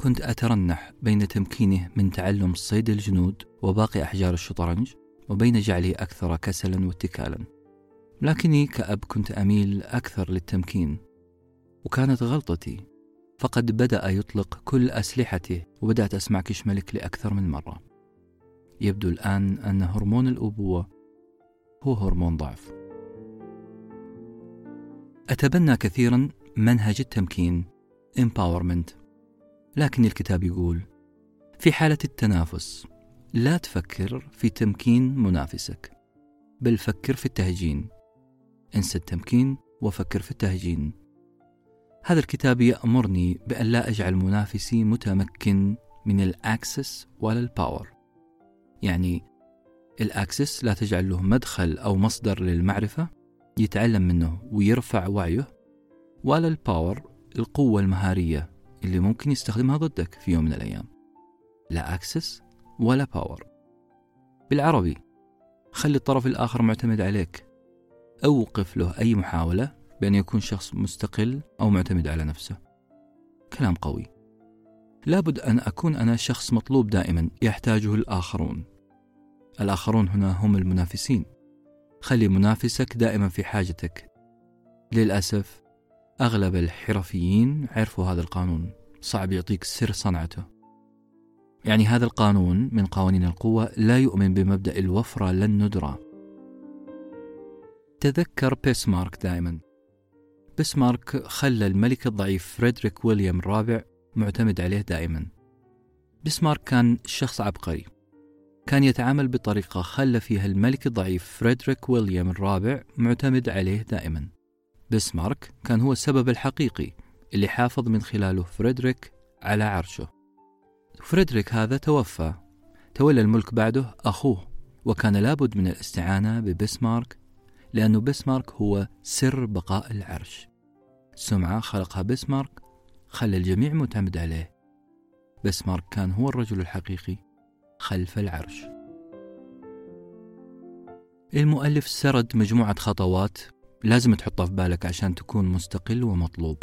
Speaker 1: كنت أترنح بين تمكينه من تعلم صيد الجنود وباقي أحجار الشطرنج وبين جعله أكثر كسلا واتكالا. لكني كأب كنت أميل أكثر للتمكين وكانت غلطتي. فقد بدأ يطلق كل أسلحته وبدأت أسمع كش ملك لأكثر من مرة. يبدو الآن أن هرمون الأبوة هو هرمون ضعف. أتبنى كثيرا منهج التمكين empowerment. لكن الكتاب يقول في حالة التنافس لا تفكر في تمكين منافسك بل فكر في التهجين. انسى التمكين وفكر في التهجين. هذا الكتاب يأمرني بأن لا أجعل منافسي متمكن من ال access ولا ال power يعني ال access لا تجعل له مدخل أو مصدر للمعرفة يتعلم منه ويرفع وعيه ولا ال power القوة المهارية اللي ممكن يستخدمها ضدك في يوم من الأيام. لا access ولا power بالعربي خلي الطرف الآخر معتمد عليك. أوقف له أي محاولة بأن يكون شخص مستقل أو معتمد على نفسه. كلام قوي. لابد أن أكون أنا شخص مطلوب دائما يحتاجه الآخرون. الآخرون هنا هم المنافسين. خلي منافسك دائما في حاجتك. للأسف أغلب الحرفيين عرفوا هذا القانون. صعب يعطيك سر صنعته. يعني هذا القانون من قوانين القوة لا يؤمن بمبدأ الوفرة لن ندرى. تذكر بيسمارك دائما. بيسمارك خلى الملك الضعيف فريدريك ويليام الرابع معتمد عليه دائما. بيسمارك كان شخص عبقري. كان يتعامل بطريقة خلى فيها الملك الضعيف فريدريك ويليام الرابع معتمد عليه دائما. بسمارك كان هو السبب الحقيقي اللي حافظ من خلاله فريدريك على عرشه. فريدريك هذا توفى. تولى الملك بعده أخوه وكان لابد من الاستعانة ببسمارك لأنه بسمارك هو سر بقاء العرش. سمعة خلقها بسمارك خلى الجميع معتمد عليه. بسمارك كان هو الرجل الحقيقي خلف العرش. المؤلف سرد مجموعة خطوات لازم تحطها في بالك عشان تكون مستقل ومطلوب.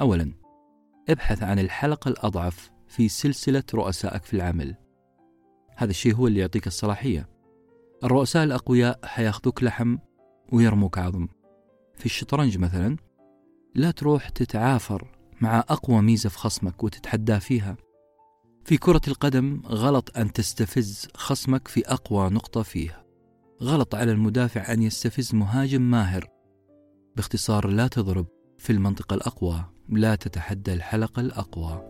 Speaker 1: أولا ابحث عن الحلقة الأضعف في سلسلة رؤسائك في العمل. هذا الشيء هو اللي يعطيك الصلاحية. الرؤساء الأقوياء حياخذوك لحم ويرموك عظم. في الشطرنج مثلا لا تروح تتعافر مع أقوى ميزة في خصمك وتتحداه فيها. في كرة القدم غلط أن تستفز خصمك في أقوى نقطة فيه غلط على المدافع أن يستفز مهاجم ماهر. باختصار لا تضرب في المنطقة الأقوى لا تتحدى الحلقة الأقوى.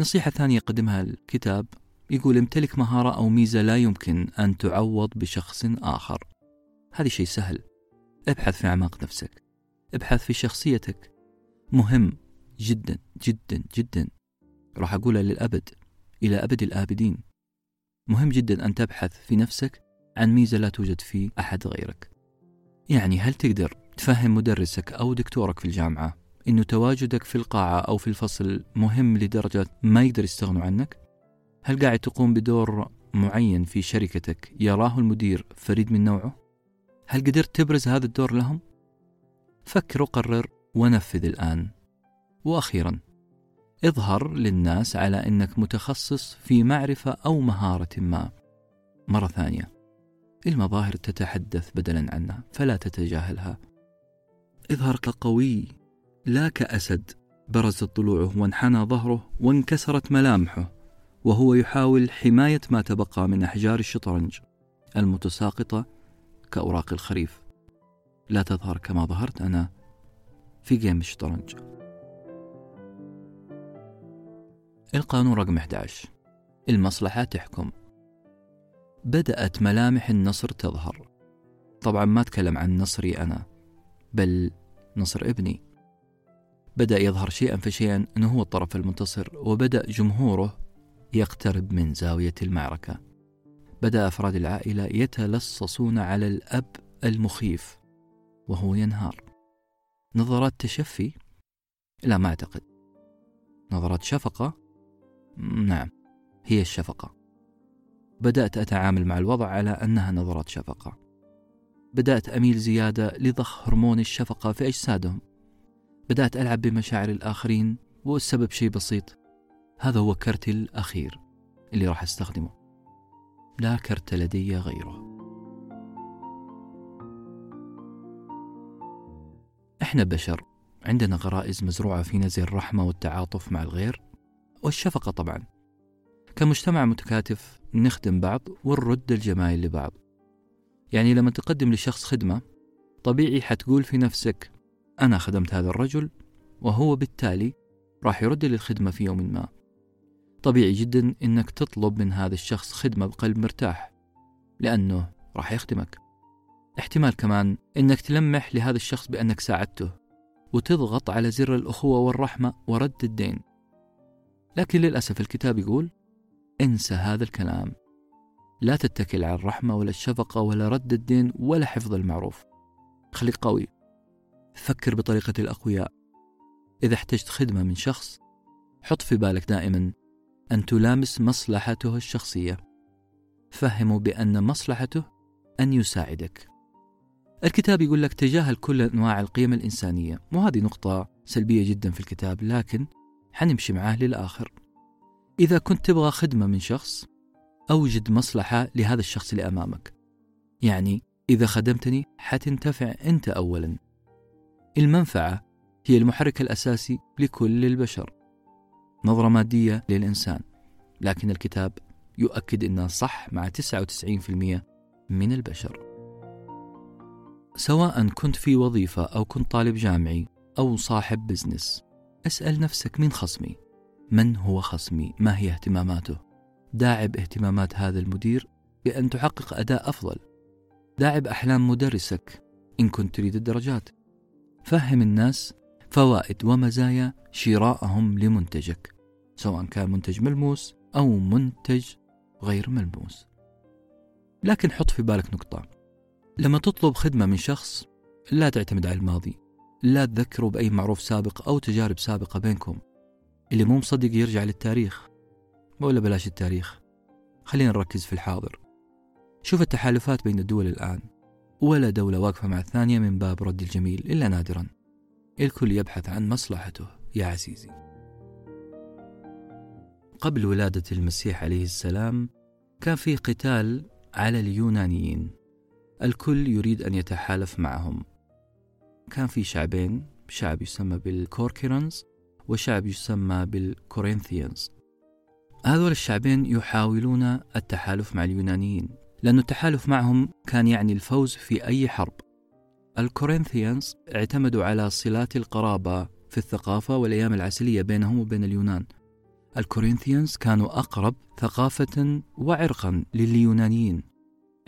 Speaker 1: نصيحة ثانية يقدمها الكتاب يقول امتلك مهارة أو ميزة لا يمكن أن تعوض بشخص آخر. هذا شيء سهل. ابحث في أعماق نفسك. ابحث في شخصيتك. مهم جدا جدا جدا. راح أقولها للأبد إلى أبد الآبدين مهم جدا أن تبحث في نفسك عن ميزة لا توجد في أحد غيرك يعني هل تقدر تفهم مدرسك أو دكتورك في الجامعة إنه تواجدك في القاعة أو في الفصل مهم لدرجة ما يقدر يستغنوا عنك؟ هل قاعد تقوم بدور معين في شركتك يراه المدير فريد من نوعه؟ هل قدرت تبرز هذا الدور لهم؟ فكر وقرر ونفذ الآن. وأخيرا اظهر للناس على أنك متخصص في معرفة أو مهارة ما. مرة ثانية المظاهر تتحدث بدلا عنها فلا تتجاهلها. اظهر كقوي لا كأسد برزت ضلوعه وانحنى ظهره وانكسرت ملامحه وهو يحاول حماية ما تبقى من أحجار الشطرنج المتساقطة كأوراق الخريف لا تظهر كما ظهرت أنا في جيم الشطرنج القانون رقم 11 المصلحة تحكم. بدأت ملامح النصر تظهر. طبعا ما أتكلم عن نصري أنا بل نصر ابني. بدأ يظهر شيئا فشيئا أنه هو الطرف المنتصر وبدأ جمهوره يقترب من زاوية المعركة. بدأ أفراد العائلة يتلصصون على الأب المخيف وهو ينهار. نظرات تشفي؟ لا ما أعتقد. نظرات شفقة؟ نعم هي الشفقة. بدأت أتعامل مع الوضع على أنها نظرات شفقة. بدأت أميل زيادة لضخ هرمون الشفقة في أجسادهم. بدأت ألعب بمشاعر الآخرين والسبب شيء بسيط هذا هو كرتي الأخير اللي راح أستخدمه. لا كرت لدي غيره. إحنا بشر عندنا غرائز مزروعة فينا زي الرحمة والتعاطف مع الغير؟ والشفقة طبعا. كمجتمع متكاتف نخدم بعض ونرد الجمايل لبعض. يعني لما تقدم لشخص خدمة طبيعي حتقول في نفسك أنا خدمت هذا الرجل وهو بالتالي راح يرد لي الخدمة في يوم ما. طبيعي جدا أنك تطلب من هذا الشخص خدمة بقلب مرتاح لأنه راح يخدمك. احتمال كمان أنك تلمح لهذا الشخص بأنك ساعدته وتضغط على زر الأخوة والرحمة ورد الدين. لكن للأسف الكتاب يقول انسى هذا الكلام. لا تتكل على الرحمة ولا الشفقة ولا رد الدين ولا حفظ المعروف. خليك قوي. فكر بطريقة الأقوياء. إذا احتجت خدمة من شخص حط في بالك دائما أن تلامس مصلحته الشخصية. فهمه بأن مصلحته أن يساعدك. الكتاب يقول لك تجاهل كل أنواع القيم الإنسانية وهذه نقطة سلبية جدا في الكتاب لكن حنمشي معاه للآخر. إذا كنت تبغى خدمة من شخص أوجد مصلحة لهذا الشخص اللي أمامك. يعني إذا خدمتني حتنتفع أنت أولا. المنفعة هي المحرك الأساسي لكل البشر. نظرة مادية للإنسان. لكن الكتاب يؤكد أنها صح مع 99% من البشر. سواء كنت في وظيفة أو كنت طالب جامعي أو صاحب بزنس أسأل نفسك مين خصمي؟ من هو خصمي؟ ما هي اهتماماته؟ داعب اهتمامات هذا المدير بأن تحقق أداء أفضل. داعب أحلام مدرسك إن كنت تريد الدرجات. فهم الناس فوائد ومزايا شرائهم لمنتجك سواء كان منتج ملموس أو منتج غير ملموس. لكن حط في بالك نقطة. لما تطلب خدمة من شخص لا تعتمد على الماضي. لا تذكره بأي معروف سابق أو تجارب سابقة بينكم. اللي مو مصدق يرجع للتاريخ. ولا بلاش التاريخ. خلينا نركز في الحاضر. شوف التحالفات بين الدول الآن. ولا دولة واقفة مع الثانية من باب رد الجميل إلا نادرا. الكل يبحث عن مصلحته. يا عزيزي. قبل ولادة المسيح عليه السلام كان في قتال على اليونانيين. الكل يريد أن يتحالف معهم. كان في شعبين شعب يسمى بالكوركيرنز وشعب يسمى بالكورنثيانز هذول الشعبين يحاولون التحالف مع اليونانيين لأن التحالف معهم كان يعني الفوز في أي حرب. ال Corinthians اعتمدوا على صلات القرابة في الثقافة والأيام العسلية بينهم وبين اليونان. ال Corinthians كانوا أقرب ثقافة وعرقا لليونانيين.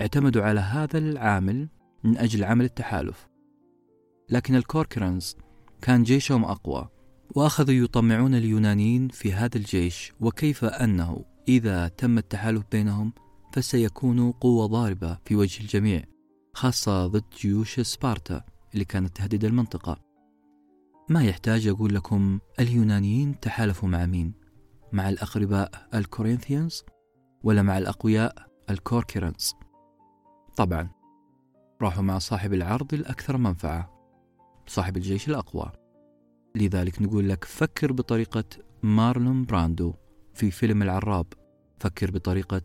Speaker 1: اعتمدوا على هذا العامل من أجل عمل التحالف. لكن ال Corcyraeans كان جيشهم أقوى وأخذوا يطمعون اليونانيين في هذا الجيش وكيف أنه إذا تم التحالف بينهم فسيكون قوة ضاربة في وجه الجميع خاصة ضد جيوش سبارتا اللي كانت تهدد المنطقة. ما يحتاج أقول لكم اليونانيين تحالفوا مع مين؟ مع الأقرباء ال Corinthians ولا مع الأقوياء ال Corcyraeans طبعا راحوا مع صاحب العرض الأكثر منفعة. صاحب الجيش الأقوى. لذلك نقول لك فكر بطريقة مارلون براندو في فيلم العراب. فكر بطريقة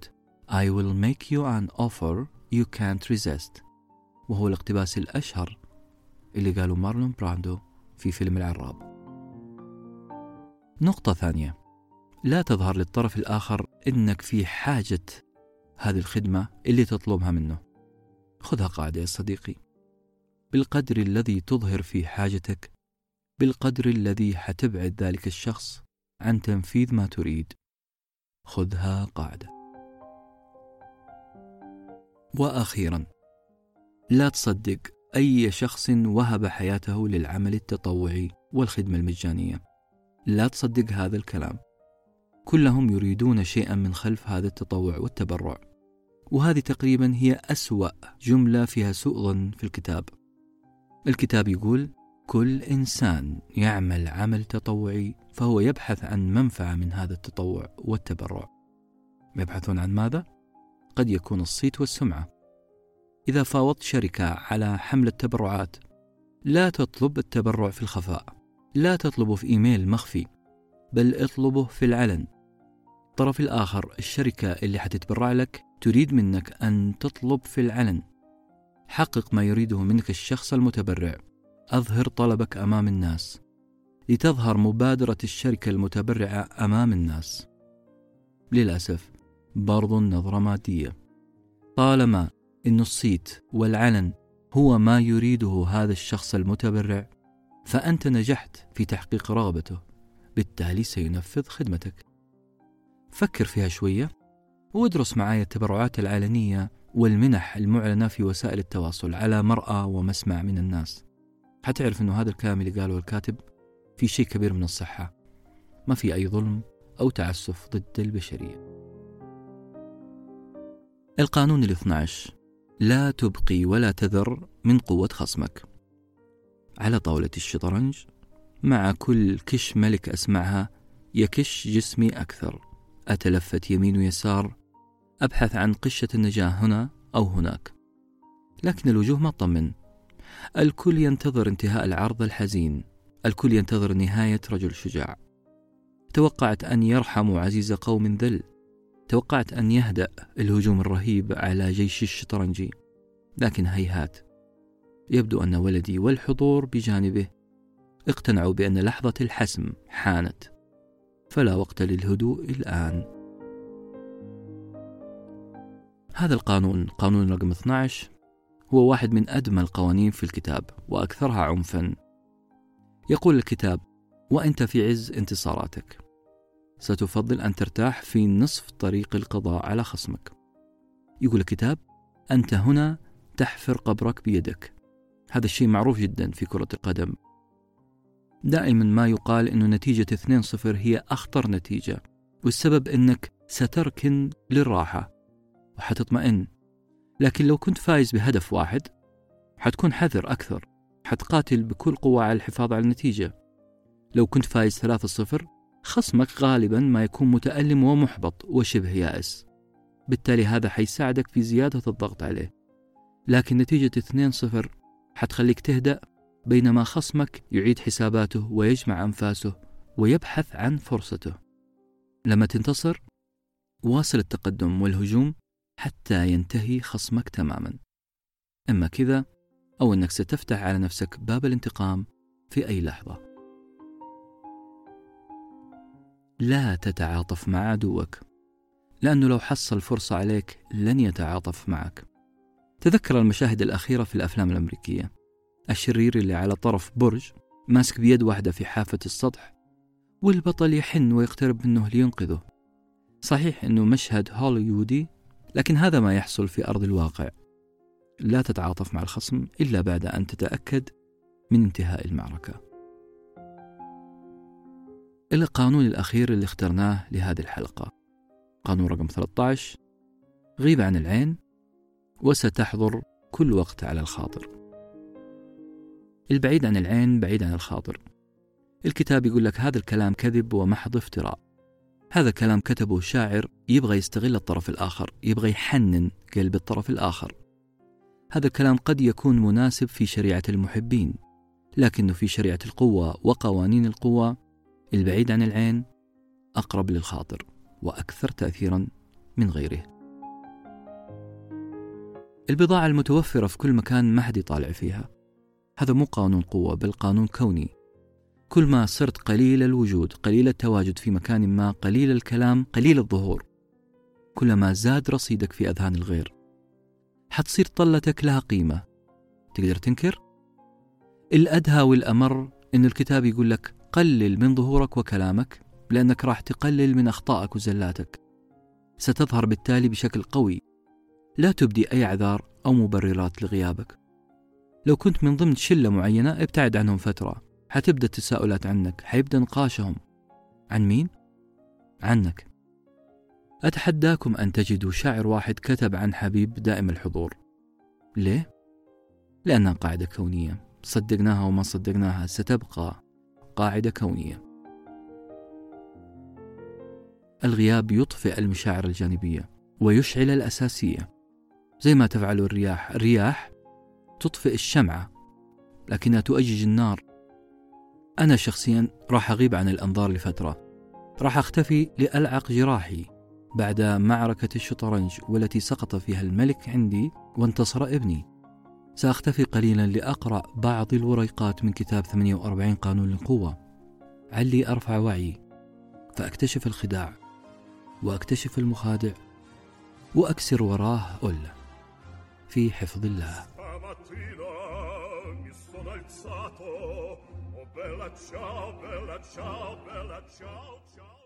Speaker 1: I will make you an offer you can't resist. وهو الاقتباس الأشهر اللي قاله مارلون براندو في فيلم العراب. نقطة ثانية. لا تظهر للطرف الآخر إنك في حاجة هذه الخدمة اللي تطلبها منه. خذها قاعدة يا صديقي. بالقدر الذي تظهر في حاجتك بالقدر الذي حتبعد ذلك الشخص عن تنفيذ ما تريد. خذها قاعدة. وأخيرا لا تصدق أي شخص وهب حياته للعمل التطوعي والخدمة المجانية. لا تصدق هذا الكلام. كلهم يريدون شيئا من خلف هذا التطوع والتبرع. وهذه تقريبا هي أسوأ جملة فيها سوء ظن في الكتاب. الكتاب يقول كل إنسان يعمل عمل تطوعي فهو يبحث عن منفعة من هذا التطوع والتبرع. يبحثون عن ماذا؟ قد يكون الصيت والسمعة. إذا فاوضت شركة على حمله تبرعات لا تطلب التبرع في الخفاء لا تطلبه في إيميل مخفي بل اطلبه في العلن. الطرف الآخر الشركة اللي حتتبرع لك تريد منك أن تطلب في العلن. حقق ما يريده منك الشخص المتبرع. أظهر طلبك أمام الناس. لتظهر مبادرة الشركة المتبرعة أمام الناس. للأسف برضو النظرة مادية. طالما أن الصيت والعلن هو ما يريده هذا الشخص المتبرع فأنت نجحت في تحقيق رغبته. بالتالي سينفذ خدمتك. فكر فيها شوية وادرس معي التبرعات العلنية والمنح المعلنة في وسائل التواصل على مرأى ومسمع من الناس. حتعرف أنه هذا الكلام اللي قاله الكاتب في شيء كبير من الصحة. ما في أي ظلم أو تعسف ضد البشرية. القانون الاثنى عشر لا تبقي ولا تذر من قوة خصمك. على طاولة الشطرنج مع كل كش ملك أسمعها يكش جسمي أكثر. أتلفت يمين ويسار أبحث عن قشة النجاة هنا أو هناك. لكن الوجوه ما تطمن. الكل ينتظر انتهاء العرض الحزين. الكل ينتظر نهاية رجل شجاع. توقعت أن يرحموا عزيز قوم ذل. توقعت أن يهدأ الهجوم الرهيب على جيش الشطرنجي. لكن هيهات. يبدو أن ولدي والحضور بجانبه. اقتنعوا بأن لحظة الحسم حانت. فلا وقت للهدوء الآن. هذا القانون قانون رقم 12 هو واحد من أدمى القوانين في الكتاب وأكثرها عنفا. يقول الكتاب وأنت في عز انتصاراتك. ستفضل أن ترتاح في نصف طريق القضاء على خصمك. يقول الكتاب أنت هنا تحفر قبرك بيدك. هذا الشيء معروف جدا في كرة القدم. دائما ما يقال أن نتيجة 2-0 هي أخطر نتيجة والسبب أنك ستركن للراحة. وحتطمئن لكن لو كنت فايز بهدف واحد حتكون حذر أكثر حتقاتل بكل قوة على الحفاظ على النتيجة. لو كنت فايز 3-0 خصمك غالبا ما يكون متألم ومحبط وشبه يائس. بالتالي هذا حيساعدك في زيادة الضغط عليه. لكن نتيجة 2-0 حتخليك تهدأ بينما خصمك يعيد حساباته ويجمع أنفاسه ويبحث عن فرصته. لما تنتصر واصل التقدم والهجوم حتى ينتهي خصمك تماما. إما كذا أو أنك ستفتح على نفسك باب الانتقام في أي لحظة. لا تتعاطف مع عدوك لأنه لو حصل فرصة عليك لن يتعاطف معك. تذكر المشاهد الأخيرة في الأفلام الأمريكية. الشرير اللي على طرف برج ماسك بيد واحدة في حافة السطح والبطل يحن ويقترب منه لينقذه. صحيح أنه مشهد هوليوودي لكن هذا ما يحصل في أرض الواقع. لا تتعاطف مع الخصم إلا بعد أن تتأكد من انتهاء المعركة. القانون الأخير اللي اخترناه لهذه الحلقة. قانون رقم 13 غيب عن العين وستحضر كل وقت على الخاطر. البعيد عن العين بعيد عن الخاطر. الكتاب يقول لك هذا الكلام كذب ومحض افتراء. هذا كلام كتبه شاعر يبغى يستغل الطرف الآخر يبغى يحنن قلب الطرف الآخر. هذا الكلام قد يكون مناسب في شريعة المحبين لكنه في شريعة القوة وقوانين القوة البعيد عن العين أقرب للخاطر وأكثر تأثيرا من غيره. البضاعة المتوفرة في كل مكان ما حد يطالع فيها. هذا مو قانون قوة بل قانون كوني. كل ما صرت قليل الوجود قليل التواجد في مكان ما قليل الكلام قليل الظهور. كلما زاد رصيدك في أذهان الغير. حتصير طلتك لها قيمة. تقدر تنكر؟ الأدهى والأمر إن الكتاب يقول لك قلل من ظهورك وكلامك لأنك راح تقلل من أخطائك وزلاتك. ستظهر بالتالي بشكل قوي. لا تبدي أي أعذار أو مبررات لغيابك. لو كنت من ضمن شلة معينة ابتعد عنهم فترة. حتبدأ التساؤلات عنك. حيبدأ نقاشهم. عن مين؟ عنك. أتحداكم أن تجدوا شاعر واحد كتب عن حبيب دائم الحضور. ليه؟ لأنها قاعدة كونية. صدقناها وما صدقناها ستبقى قاعدة كونية. الغياب يطفئ المشاعر الجانبية ويشعل الأساسية. زي ما تفعل الرياح. الرياح تطفئ الشمعة لكنها تؤجج النار. أنا شخصيا راح أغيب عن الأنظار لفترة. راح أختفي لألعق جراحي. بعد معركة الشطرنج والتي سقط فيها الملك عندي وانتصر ابني. سأختفي قليلا لأقرأ بعض الوريقات من كتاب 48 قانون القوة. علي أرفع وعي. فأكتشف الخداع. وأكتشف المخادع. وأكسر وراه أله في حفظ الله. Bella ciao, bella ciao, bella ciao, ciao.